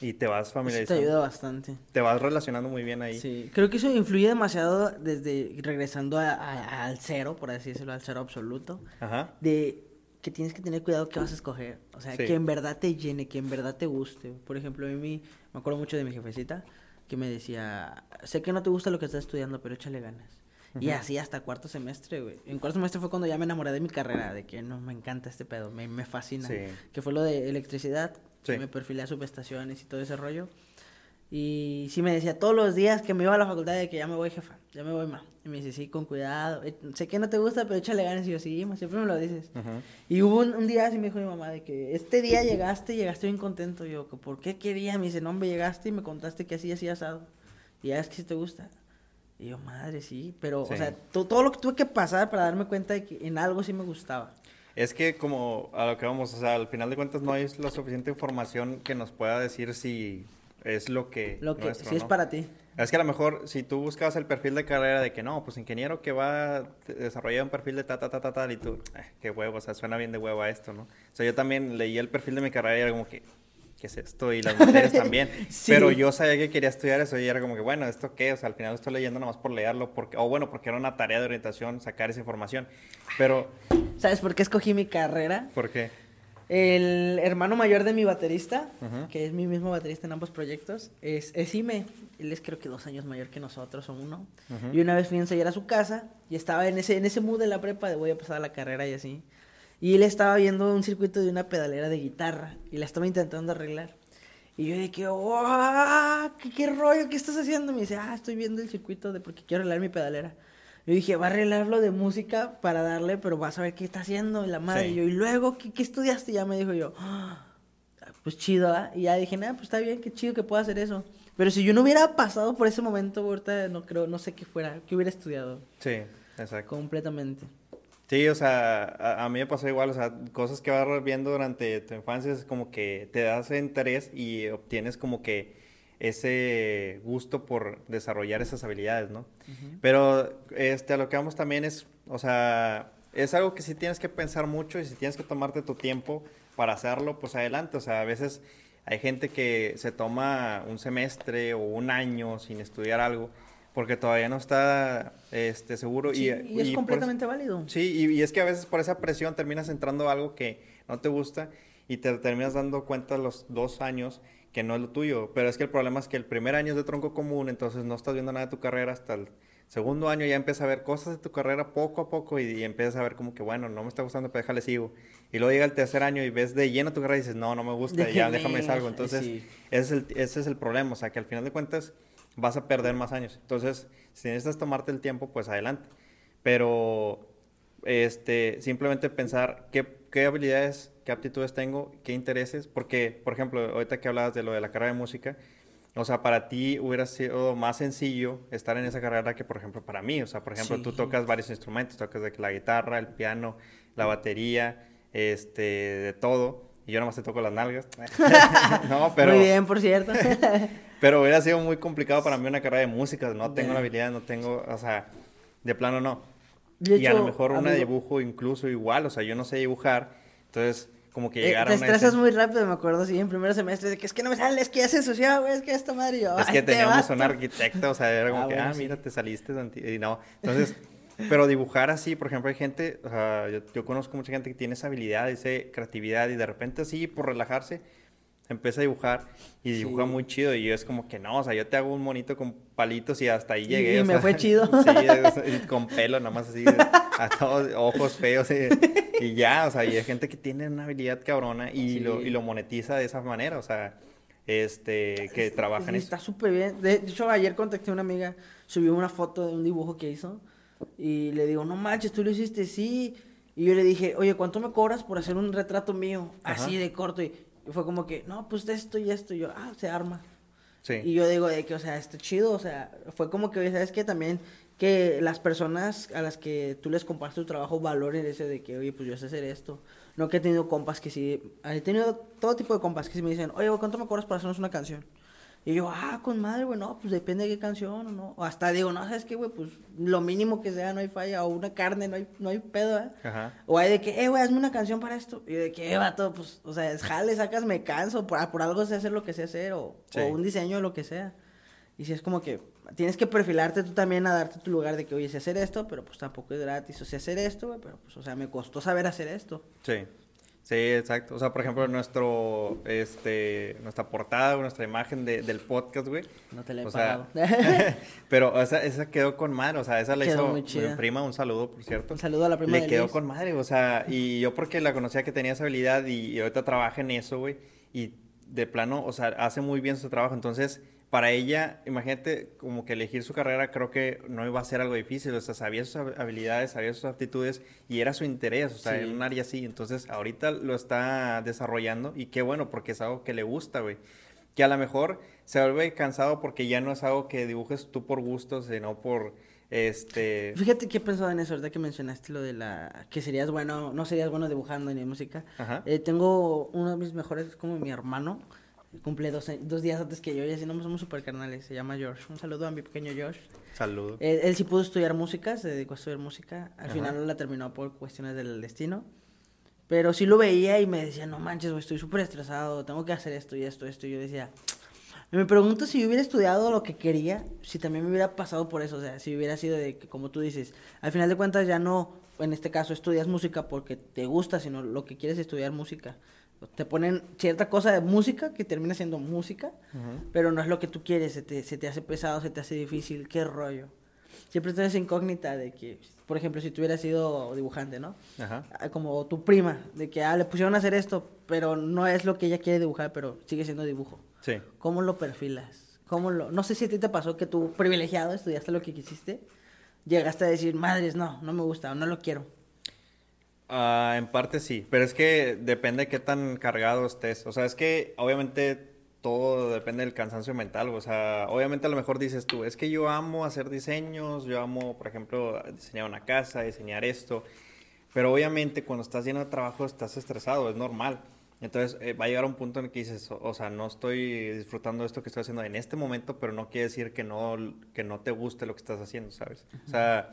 y te vas Eso te familiarizando, ayuda bastante. te vas relacionando muy bien ahí. Sí, creo que eso influye demasiado desde regresando a- a- al cero, por así decirlo, al cero absoluto, Ajá, de que tienes que tener cuidado qué vas a escoger. O sea, Sí. que en verdad te llene, que en verdad te guste. Por ejemplo, a mí me acuerdo mucho de mi jefecita, que me decía, sé que no te gusta lo que estás estudiando, pero échale ganas. Y así hasta cuarto semestre, güey. En cuarto semestre fue cuando ya me enamoré de mi carrera, de que no, me encanta este pedo, me, me fascina. Que fue lo de electricidad, me perfilé a subestaciones y todo ese rollo. Y sí me decía todos los días que me iba a la facultad de que ya me voy, jefa, ya me voy, ma. Y me dice, sí, con cuidado. Eh, sé que no te gusta, pero échale ganas. Y yo, sí, ma, siempre me lo dices. Y hubo un, día, así me dijo mi mamá, de que este día llegaste y llegaste bien contento. Y yo, ¿por qué quería? Me dice, no, me llegaste y me contaste que así, así asado. Y ya es que sí te gusta. Y yo, madre, sí. Pero, o sea, todo lo que tuve que pasar para darme cuenta de que en algo sí me gustaba. Es que como a lo que vamos, o sea, al final de cuentas no hay la suficiente información que nos pueda decir si es lo que... Lo que sí es para ti. Es que a lo mejor si tú buscabas el perfil de carrera de que no, pues ingeniero que va a desarrollar un perfil de ta, ta, ta, ta, tal, y tú, eh, qué huevo, o sea, suena bien de huevo a esto, ¿no? O sea, yo también leí el perfil de mi carrera y era como que, ¿qué es esto? Y las materias también. Pero yo sabía que quería estudiar eso y era como que, bueno, ¿esto qué? O sea, al final estoy leyendo nomás por leerlo, porque, o bueno, porque era una tarea de orientación sacar esa información. Pero... ¿Sabes por qué escogí mi carrera? ¿Por qué? El hermano mayor de mi baterista, que es mi mismo baterista en ambos proyectos, es, es Ime. Él es creo que dos años mayor que nosotros o uno. Y una vez fui a ensayar a su casa y estaba en ese, en ese mood de la prepa de voy a pasar a la carrera y así. Y él estaba viendo un circuito de una pedalera de guitarra y la estaba intentando arreglar. Y yo dije, oh, ¿qué, ¿qué, rollo? ¿Qué estás haciendo? me dice, ah, estoy viendo el circuito de porque quiero arreglar mi pedalera. Yo dije, va a arreglarlo de música para darle, pero vas a ver qué está haciendo. la madre, y yo, y luego, ¿qué, ¿qué, estudiaste? Y ya me dijo yo, ah, pues chido, ¿ah? Y ya dije, nada, pues está bien, qué chido que pueda hacer eso. Pero si yo no hubiera pasado por ese momento, ahorita no creo, no sé qué fuera, qué hubiera estudiado. Sí, exacto. Completamente. Sí, o sea, a, a, mí me pasó igual, o sea, cosas que vas viendo durante tu infancia es como que te das interés y obtienes como que ese gusto por desarrollar esas habilidades, ¿no? Pero este, a lo que vamos también es, o sea, es algo que sí tienes que pensar mucho y si tienes que tomarte tu tiempo para hacerlo, pues adelante. O sea, a veces hay gente que se toma un semestre o un año sin estudiar algo porque todavía no está este, seguro. y, es completamente válido. Sí, y, es que a veces por esa presión terminas entrando a algo que no te gusta y te terminas dando cuenta los dos años que no es lo tuyo. Pero es que el problema es que el primer año es de tronco común, entonces no estás viendo nada de tu carrera hasta el segundo año ya empiezas a ver cosas de tu carrera poco a poco y, empiezas a ver como que, bueno, no me está gustando, pero déjale sigo. Y luego llega el tercer año y ves de lleno tu carrera y dices, no, no me gusta, ya déjame salgo. Entonces, ese, es el, ese es el problema, o sea, que al final de cuentas vas a perder más años. Entonces, si necesitas tomarte el tiempo, pues adelante. Pero, este, simplemente pensar qué, qué habilidades qué aptitudes tengo, qué intereses, porque, por ejemplo, ahorita que hablabas de lo de la carrera de música, o sea, para ti hubiera sido más sencillo estar en esa carrera que, por ejemplo, para mí. O sea, por ejemplo, tú tocas varios instrumentos, tocas la guitarra, el piano, la batería, este, de todo. Y yo nomás te toco las nalgas. no, pero... Muy bien, por cierto. pero hubiera sido muy complicado para mí una carrera de música. No tengo la habilidad, no tengo, o sea, de plano no. Y a lo mejor una de dibujo incluso igual. O sea, yo no sé dibujar. Entonces como que llegar eh, Te estresas muy rápido, me acuerdo, sí, en primer semestre, de que es que no me sale, es que ya se ensució, güey, es que esta madre yo. Es que teníamos un arquitecto, o sea, era como ah, que, ah, mira, te saliste, y no. Entonces, pero dibujar así, por ejemplo, hay gente, o sea, yo, yo, conozco mucha gente que tiene esa habilidad, esa creatividad, y de repente así, por relajarse, empieza a dibujar y dibuja muy chido. Y yo es como que no, o sea, yo te hago un monito con palitos y hasta ahí llegué. Y me fue chido. Sí, con pelo, nomás así, a todos, ojos feos. Y, ya, o sea, y hay gente que tiene una habilidad cabrona y, lo, y lo monetiza de esa manera, o sea, este, que trabajan. Está súper bien. De hecho, ayer contacté a una amiga, subió una foto de un dibujo que hizo y le digo, no manches, tú lo hiciste, sí. Y yo le dije, oye, ¿cuánto me cobras por hacer un retrato mío? Así de corto. Y y fue como que, no, pues esto y esto. Y yo, ah, se arma. Sí. Y yo digo de que, o sea, está chido. O sea, fue como que, ¿sabes que También que las personas a las que tú les compartes tu trabajo valoren ese de que, oye, pues yo sé hacer esto. No que he tenido compas que sí, he tenido todo tipo de compas que sí me dicen, oye, ¿cuánto me cobras para hacernos una canción? Y yo, ah, con madre, güey, no, pues depende de qué canción o no. O hasta digo, no, ¿sabes qué, güey? Pues lo mínimo que sea, no hay falla. O una carne, no hay, no hay pedo, ¿eh? Ajá. O hay de que, eh, güey, hazme una canción para esto. Y de que, eh, vato, pues, o sea, es jale, sacas, me canso. Por, por algo sé hacer lo que sé hacer. O, o un diseño, lo que sea. Y si es como que tienes que perfilarte tú también a darte tu lugar de que, oye, sé hacer esto, pero pues tampoco es gratis. O sé hacer esto, güey, pero pues, o sea, me costó saber hacer esto. Sí. Sí, exacto. O sea, por ejemplo, nuestro, este, nuestra portada, nuestra imagen de, del podcast, güey. No te la he o pagado. Sea, pero esa, esa quedó con madre, o sea, esa la Quedó hizo mi prima, un saludo, por cierto. Un saludo a la prima Le de quedó con madre, o sea, y yo porque la conocía que tenía esa habilidad y, y ahorita trabaja en eso, güey, y de plano, o sea, hace muy bien su trabajo, entonces, para ella, imagínate, como que elegir su carrera creo que no iba a ser algo difícil, o sea, sabía sus hab- habilidades, sabía sus aptitudes y era su interés, o sea, Sí. en un área así, entonces, ahorita lo está desarrollando y qué bueno, porque es algo que le gusta, güey. Que a lo mejor se vuelve cansado porque ya no es algo que dibujes tú por gusto, sino por, este... Fíjate que he pensado en eso, ahorita que mencionaste lo de la... que serías bueno, no serías bueno dibujando ni música. Eh, tengo uno de mis mejores, es como mi hermano, cumple dos, dos días antes que yo y así no somos super carnales, se llama George. Un saludo a mi pequeño George. Saludo. Él, él sí pudo estudiar música, se dedicó a estudiar música. Al Ajá. final no la terminó por cuestiones del destino. Pero sí lo veía y me decía, no manches, güey, estoy súper estresado, tengo que hacer esto y esto, esto. Y yo decía, me pregunto si yo hubiera estudiado lo que quería, si también me hubiera pasado por eso. O sea, si hubiera sido de que, como tú dices, al final de cuentas ya no, en este caso, estudias música porque te gusta, sino lo que quieres es estudiar música. Te ponen cierta cosa de música que termina siendo música, pero no es lo que tú quieres, se te, se te hace pesado, se te hace difícil, qué rollo. Siempre estás incógnita de que, por ejemplo, si tú hubieras sido dibujante, ¿no? Ah, Como tu prima, de que, ah, le pusieron a hacer esto, pero no es lo que ella quiere dibujar, pero sigue siendo dibujo. Sí. ¿Cómo lo perfilas? ¿Cómo lo... No sé si a ti te pasó que tú, privilegiado, estudiaste lo que quisiste, llegaste a decir, madres, no, no me gusta, no lo quiero. Ah, en parte sí, pero es que depende de qué tan cargado estés. O sea, es que obviamente todo depende del cansancio mental. O sea, obviamente a lo mejor dices tú, es que yo amo hacer diseños, yo amo, por ejemplo, diseñar una casa, diseñar esto. Pero obviamente cuando estás lleno de trabajo estás estresado, es normal. Entonces eh, va a llegar un punto en el que dices, o, o sea, no estoy disfrutando esto que estoy haciendo en este momento, pero no quiere decir que no, que no te guste lo que estás haciendo, ¿sabes? O sea,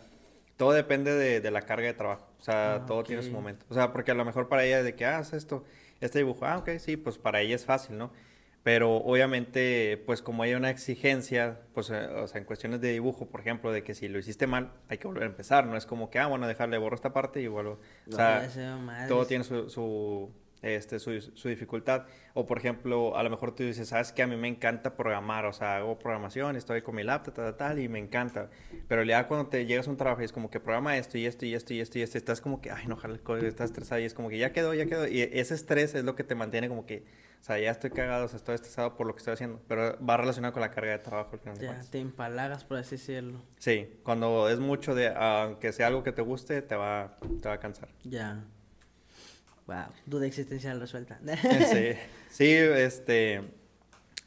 todo depende de, de la carga de trabajo. O sea, Ah, todo tiene su momento. O sea, porque a lo mejor para ella de que, ah, haz esto, este dibujo, ah, ok, sí, pues para ella es fácil, ¿no? Pero obviamente, pues como hay una exigencia, pues, eh, o sea, en cuestiones de dibujo, por ejemplo, de que si lo hiciste mal, hay que volver a empezar, no es como que, ah, bueno, dejarle borro esta parte y vuelvo. O sea, madres. todo tiene su, su, este, su, su dificultad. O, por ejemplo, a lo mejor tú dices, sabes que a mí me encanta programar, o sea, hago programación, estoy con mi laptop, tal, tal, tal, y me encanta. Pero ya cuando te llegas a un trabajo y es como que programa esto y esto y esto y esto y esto, estás como que, ay, no, código, estás estresado y es como que ya quedó, ya quedó. Y ese estrés es lo que te mantiene como que, o sea, ya estoy cagado, o sea, estoy estresado por lo que estoy haciendo. Pero va relacionado con la carga de trabajo al final Ya, te empalagas, por así decirlo. Sí, cuando es mucho de, aunque sea algo que te guste, te va, te va a cansar. Ya. Wow, duda existencial resuelta. Sí, sí, este,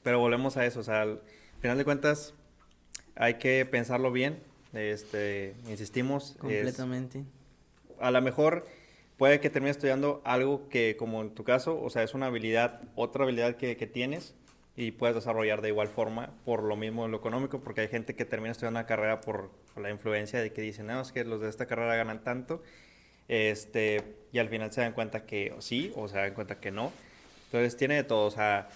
pero volvemos a eso, o sea, al final de cuentas hay que pensarlo bien, este, insistimos, es- Completamente. a lo mejor puede que termines estudiando algo que, como en tu caso, o sea, es una habilidad, otra habilidad que, que tienes y puedes desarrollar de igual forma por lo mismo en lo económico, porque hay gente que termina estudiando una carrera por, por la influencia de que dicen, no, es que los de esta carrera ganan tanto, este, y al final se dan cuenta que sí, o se dan cuenta que no. Entonces tiene de todo, o sea,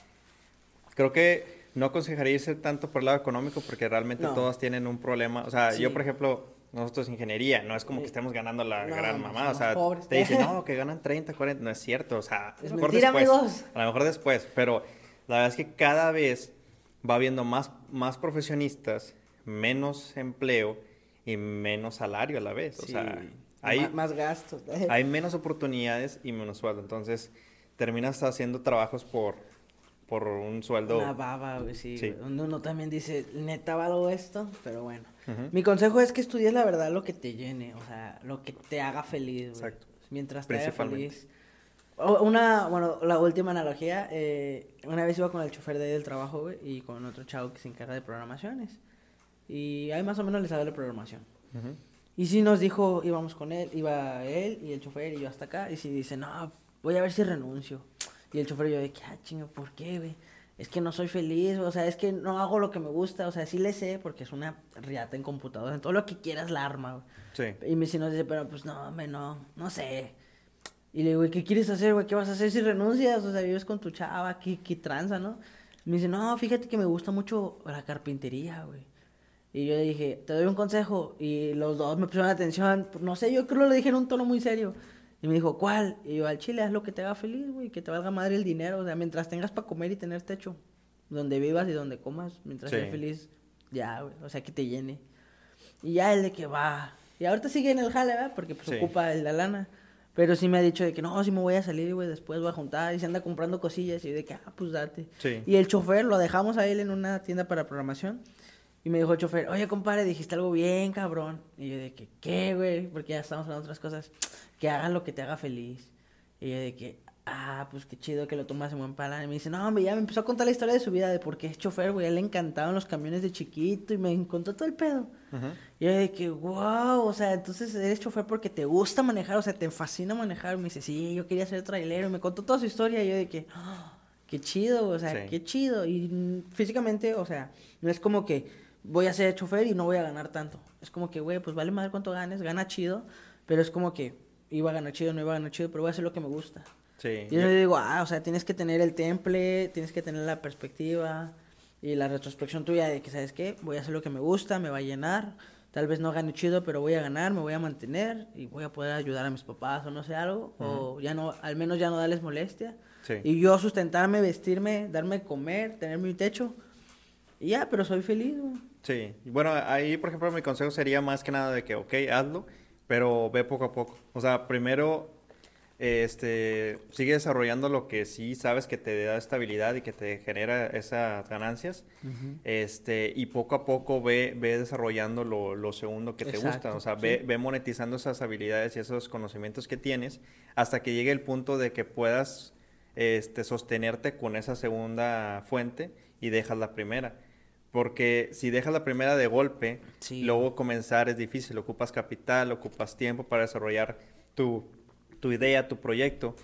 creo que no aconsejaría irse tanto por el lado económico porque realmente No. todos tienen un problema. O sea, yo Sí. por ejemplo, nosotros ingeniería, no es como que estemos ganando la no, gran mamá, o sea, pobres. te dicen, no, que ganan 30, 40, no es cierto, o sea, Es a lo mejor mentira, después, amigos. a lo mejor después, pero la verdad es que cada vez va habiendo más, más profesionistas, menos empleo y menos salario a la vez, o Sí, sea, hay, más gastos. hay menos oportunidades y menos sueldo. Entonces, terminas haciendo trabajos por, por un sueldo. Una baba, güey, sí. Sí. Uno, uno también dice, neta valgo esto, pero bueno. Mi consejo es que estudies la verdad lo que te llene, o sea, lo que te haga feliz, güey. Exacto. Mientras te haga feliz. Una, bueno, la última analogía, eh, una vez iba con el chofer de ahí del trabajo, güey, y con otro chavo que se encarga de programaciones. Y ahí más o menos le sabe la programación. Ujú. Y sí nos dijo, íbamos con él, iba él y el chofer y yo hasta acá. Y si dice, no, voy a ver si renuncio. Y el chofer y yo de que, ah, chingo, ¿por qué, güey? Es que no soy feliz, o sea, es que no hago lo que me gusta, o sea, sí le sé porque es una riata en computadora, en todo lo que quieras la arma, güey. Sí. Y me si nos dice, pero pues no, hombre, no, no sé. Y le digo, güey, ¿qué quieres hacer, güey? ¿Qué vas a hacer si renuncias? O sea, vives con tu chava, ¿qué, qué tranza, no? Me dice, no, fíjate que me gusta mucho la carpintería, güey. Y yo le dije, te doy un consejo. Y los dos me pusieron atención. No sé, yo creo que lo dije en un tono muy serio. Y me dijo, ¿cuál? Y yo, al chile, haz lo que te haga feliz, güey, que te valga madre el dinero. O sea, mientras tengas para comer y tener techo, donde vivas y donde comas, mientras Sí. seas feliz, ya, güey, o sea, que te llene. Y ya el de que va. Y ahorita sigue en el jale, ¿verdad? Porque pues Sí. ocupa el- la lana. Pero sí me ha dicho de que no, sí me voy a salir, güey, después voy a juntar. Y se anda comprando cosillas. Y yo de que, ah, pues date. Sí. Y el chofer lo dejamos a él en una tienda para programación. Y me dijo el chofer, oye, compadre, dijiste algo bien, cabrón. Y yo de que, ¿qué, güey? Porque ya estamos hablando de otras cosas. Que hagas lo que te haga feliz. Y yo de que, ah, pues qué chido que lo tomas en buen plan. Y me dice, no, hombre, ya me empezó a contar la historia de su vida, de por qué es chofer, güey. A él le encantaban los camiones de chiquito y me contó todo el pedo. Ujú. Y yo de que, wow, o sea, entonces eres chofer porque te gusta manejar, o sea, te fascina manejar. Me dice, sí, yo quería ser trailero. Y me contó toda su historia. Y yo de que, "Ah, qué chido, o sea, Sí. qué chido. Y físicamente, o sea, no es como que voy a ser chofer y no voy a ganar tanto. Es como que, güey, pues vale madre cuánto ganes, gana chido. Pero es como que iba a ganar chido, no iba a ganar chido, pero voy a hacer lo que me gusta. Sí. Y yo le digo, ah, o sea, tienes que tener el temple, tienes que tener la perspectiva y la retrospección tuya de que, ¿sabes qué? Voy a hacer lo que me gusta, me va a llenar. Tal vez no gane chido, pero voy a ganar, me voy a mantener y voy a poder ayudar a mis papás o no sé algo. O ya no, al menos ya no darles molestia. Sí. Y yo sustentarme, vestirme, darme comer, tener mi techo. Y ya, pero soy feliz, güey. Sí, bueno, ahí por ejemplo mi consejo sería más que nada de que, ok, hazlo, pero ve poco a poco. O sea, primero, este, sigue desarrollando lo que sí sabes que te da estabilidad y que te genera esas ganancias. Este, y poco a poco ve, ve desarrollando lo, lo segundo que te gusta. O sea, ve, ve monetizando esas habilidades y esos conocimientos que tienes hasta que llegue el punto de que puedas este, sostenerte con esa segunda fuente y dejas la primera. Porque si dejas la primera de golpe, Sí. luego comenzar es difícil. Ocupas capital, ocupas tiempo para desarrollar tu, tu idea, tu proyecto.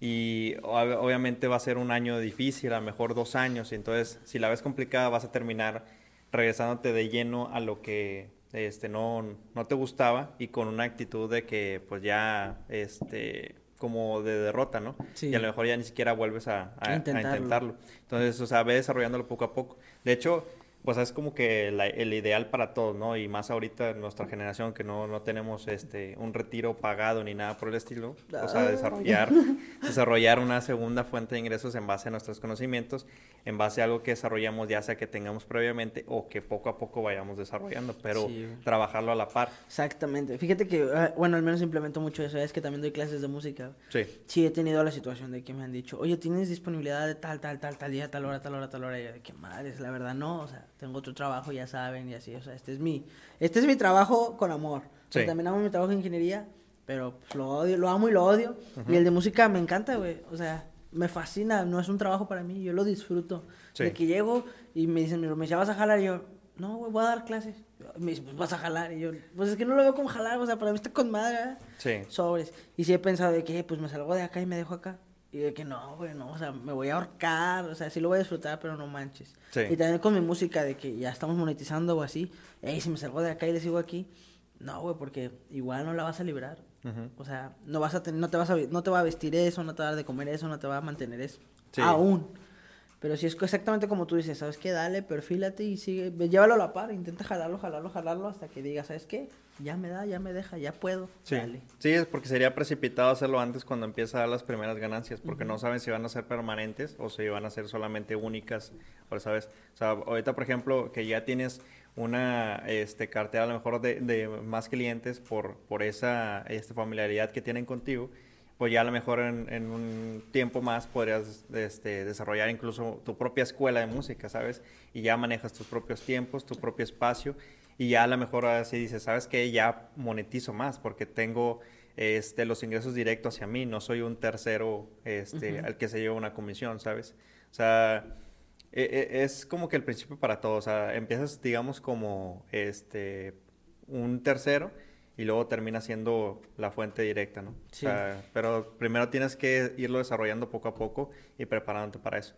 Y ob- obviamente va a ser un año difícil, a lo mejor dos años. Y entonces, si la ves complicada, vas a terminar regresándote de lleno a lo que este, no, no te gustaba y con una actitud de que, pues ya, este, como de derrota, ¿no? Sí. Y a lo mejor ya ni siquiera vuelves a, a- A a intentarlo. intentarlo. Entonces, o sea, ve desarrollándolo poco a poco. De hecho, pues es como que la- el ideal para todos, ¿no? Y más ahorita en nuestra generación que no, no tenemos este un retiro pagado ni nada por el estilo. O sea, Ah. desarrollar, desarrollar una segunda fuente de ingresos en base a nuestros conocimientos, en base a algo que desarrollamos ya sea que tengamos previamente o que poco a poco vayamos desarrollando, pero Sí, trabajarlo a la par. Exactamente. Fíjate que, ah, bueno, al menos implemento mucho eso. Es que también doy clases de música. Sí, Sí, he tenido la situación de que me han dicho, oye, ¿tienes disponibilidad de tal, tal, tal, tal día, tal hora, tal hora, tal hora? Y yo que madres, la verdad no, o sea, tengo otro trabajo, ya saben, y así, o sea, este es mi, este es mi trabajo con amor. Sí. también amo mi trabajo de ingeniería, pero pues, lo odio, lo amo y lo odio. Y el de música me encanta, güey, o sea, me fascina, no es un trabajo para mí, yo lo disfruto. Sí. De que llego y me dicen, me dice, ¿vas a jalar? Y yo, no, güey, voy a dar clases. Me dice, pues vas a jalar. Y yo, pues es que no lo veo como jalar, o sea, para mí está con madre, ¿verdad? sí, sobres. Y sí he pensado de que, pues me salgo de acá y me dejo acá. Y de que no, güey, no, o sea, me voy a ahorcar, o sea, sí lo voy a disfrutar, pero no manches. Sí. Y también con mi música, de que ya estamos monetizando o así, ey, si me salgo de acá y le sigo aquí, no, güey, porque igual no la vas a librar. O sea, no vas a tener, no te vas a, no te va a vestir eso, no te va a dar de comer eso, no te va a mantener eso. Sí. Aún. Pero si es exactamente como tú dices, ¿sabes qué? Dale, perfílate y sigue, llévalo a la par, intenta jalarlo, jalarlo, jalarlo hasta que digas, ¿sabes qué? Ya me da, ya me deja, ya puedo. Sí. Dale. sí, es porque sería precipitado hacerlo antes cuando empieza a dar las primeras ganancias, porque no saben si van a ser permanentes o si van a ser solamente únicas, o sabes, o sea, ahorita por ejemplo que ya tienes una este, cartera a lo mejor de, de más clientes por, por esa este, familiaridad que tienen contigo, pues ya a lo mejor en, en un tiempo más podrías este, desarrollar incluso tu propia escuela de música, ¿sabes? Y ya manejas tus propios tiempos, tu propio espacio, y ya a lo mejor así dices, ¿sabes qué? Ya monetizo más porque tengo este, los ingresos directos hacia mí, no soy un tercero este, Ujú. al que se lleva una comisión, ¿sabes? O sea, e- e- es como que el principio para todo, o sea, empiezas, digamos, como este, un tercero y luego termina siendo la fuente directa, ¿no? Sí. O sea, pero primero tienes que irlo desarrollando poco a poco y preparándote para eso.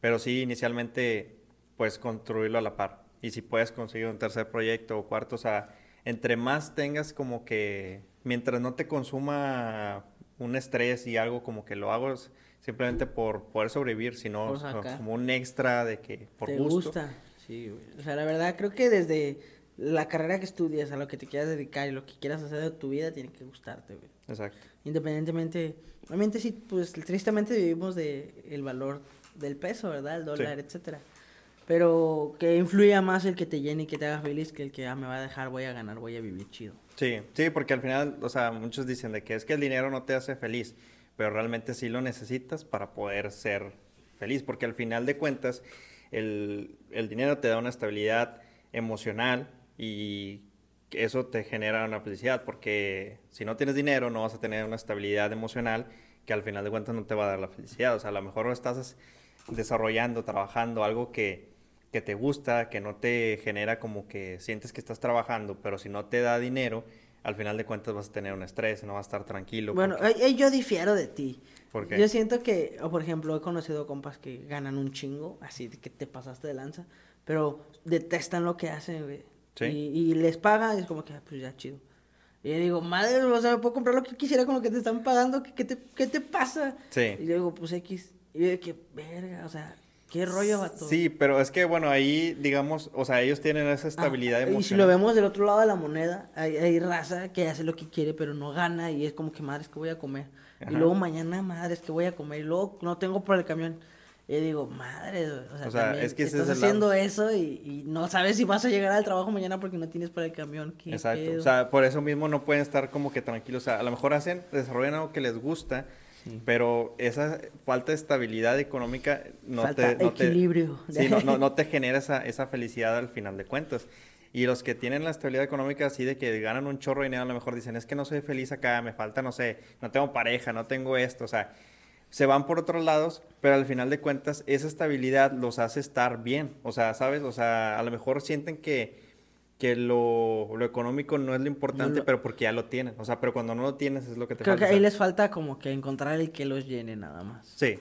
Pero sí, inicialmente, pues construirlo a la par. Y si puedes conseguir un tercer proyecto o cuarto, o sea, entre más tengas como que, mientras no te consuma un estrés y algo como que lo hago simplemente por poder sobrevivir, sino como un extra de que por ¿Te gusto. gusta? Sí, güey. O sea, la verdad creo que desde, la carrera que estudias, a lo que te quieras dedicar y lo que quieras hacer de tu vida tiene que gustarte, güey. Exacto. Independientemente, obviamente sí, pues tristemente vivimos de el valor del peso, ¿verdad? El dólar, etcétera. Pero que influya más el que te llene y que te haga feliz que el que ah, me va a dejar, voy a ganar, voy a vivir chido. Sí, sí, porque al final, o sea, muchos dicen de que es que el dinero no te hace feliz, pero realmente sí lo necesitas para poder ser feliz, porque al final de cuentas el, el dinero te da una estabilidad emocional y eso te genera una felicidad, porque si no tienes dinero no vas a tener una estabilidad emocional que al final de cuentas no te va a dar la felicidad. O sea, a lo mejor estás desarrollando, trabajando algo que, que te gusta, que no te genera como que sientes que estás trabajando, pero si no te da dinero, al final de cuentas vas a tener un estrés, no vas a estar tranquilo. Bueno, yo difiero de ti. ¿Por qué? Yo siento que, o por ejemplo, he conocido compas que ganan un chingo, así que te pasaste de lanza, pero detestan lo que hacen, güey. ¿Sí? Y, les pagan y es como que, ah, pues ya, chido. Y yo digo, madre, o sea, puedo comprar lo que quisiera con lo que te están pagando, ¿qué, te, qué te pasa? Sí. Y yo digo, pues X. Y yo digo, qué verga, o sea, qué rollo va todo. Sí, pero es que, bueno, ahí, digamos, o sea, ellos tienen esa estabilidad ah, emocional. Y si lo vemos del otro lado de la moneda, hay, hay raza que hace lo que quiere, pero no gana y es como que, madre, es que voy a comer. Y luego mañana, madre, es que voy a comer. Y luego no tengo para el camión. Y digo, madre, o sea, es que estás haciendo eso y, no sabes si vas a llegar al trabajo mañana porque no tienes para el camión. Exacto. O sea, por eso mismo no pueden estar como que tranquilos. O sea, a lo mejor hacen, desarrollan algo que les gusta, pero esa falta de estabilidad económica no te... No equilibrio. sí, no, no, te genera esa, esa felicidad al final de cuentas. Y los que tienen la estabilidad económica así de que ganan un chorro de dinero, a lo mejor dicen, es que no soy feliz acá, me falta, no sé, no tengo pareja, no tengo esto, o sea, se van por otros lados, pero al final de cuentas esa estabilidad los hace estar bien. O sea, ¿sabes? O sea, a lo mejor sienten que, que lo, lo económico no es lo importante, pero porque ya lo tienen. O sea, pero cuando no lo tienes es lo que te Creo falta. Creo que ahí les falta como que encontrar el que los llene nada más. Sí,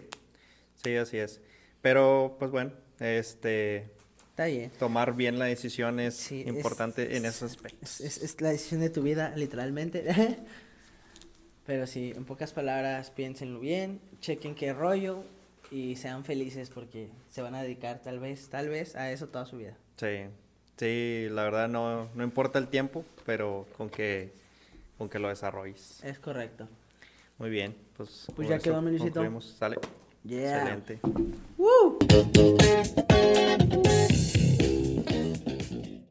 sí, así es. Pero, pues bueno, este... Está bien. Tomar bien la decisión es importante en esos aspectos. Es, es la decisión de tu vida, literalmente. Pero sí, en pocas palabras, piénsenlo bien, chequen qué rollo y sean felices porque se van a dedicar tal vez, tal vez a eso toda su vida. Sí, sí, la verdad no, no importa el tiempo, pero con que, con que lo desarrolles. Es correcto. Muy bien, pues, pues ya quedó, mi Sale. Yeah. Excelente. ¡Woo!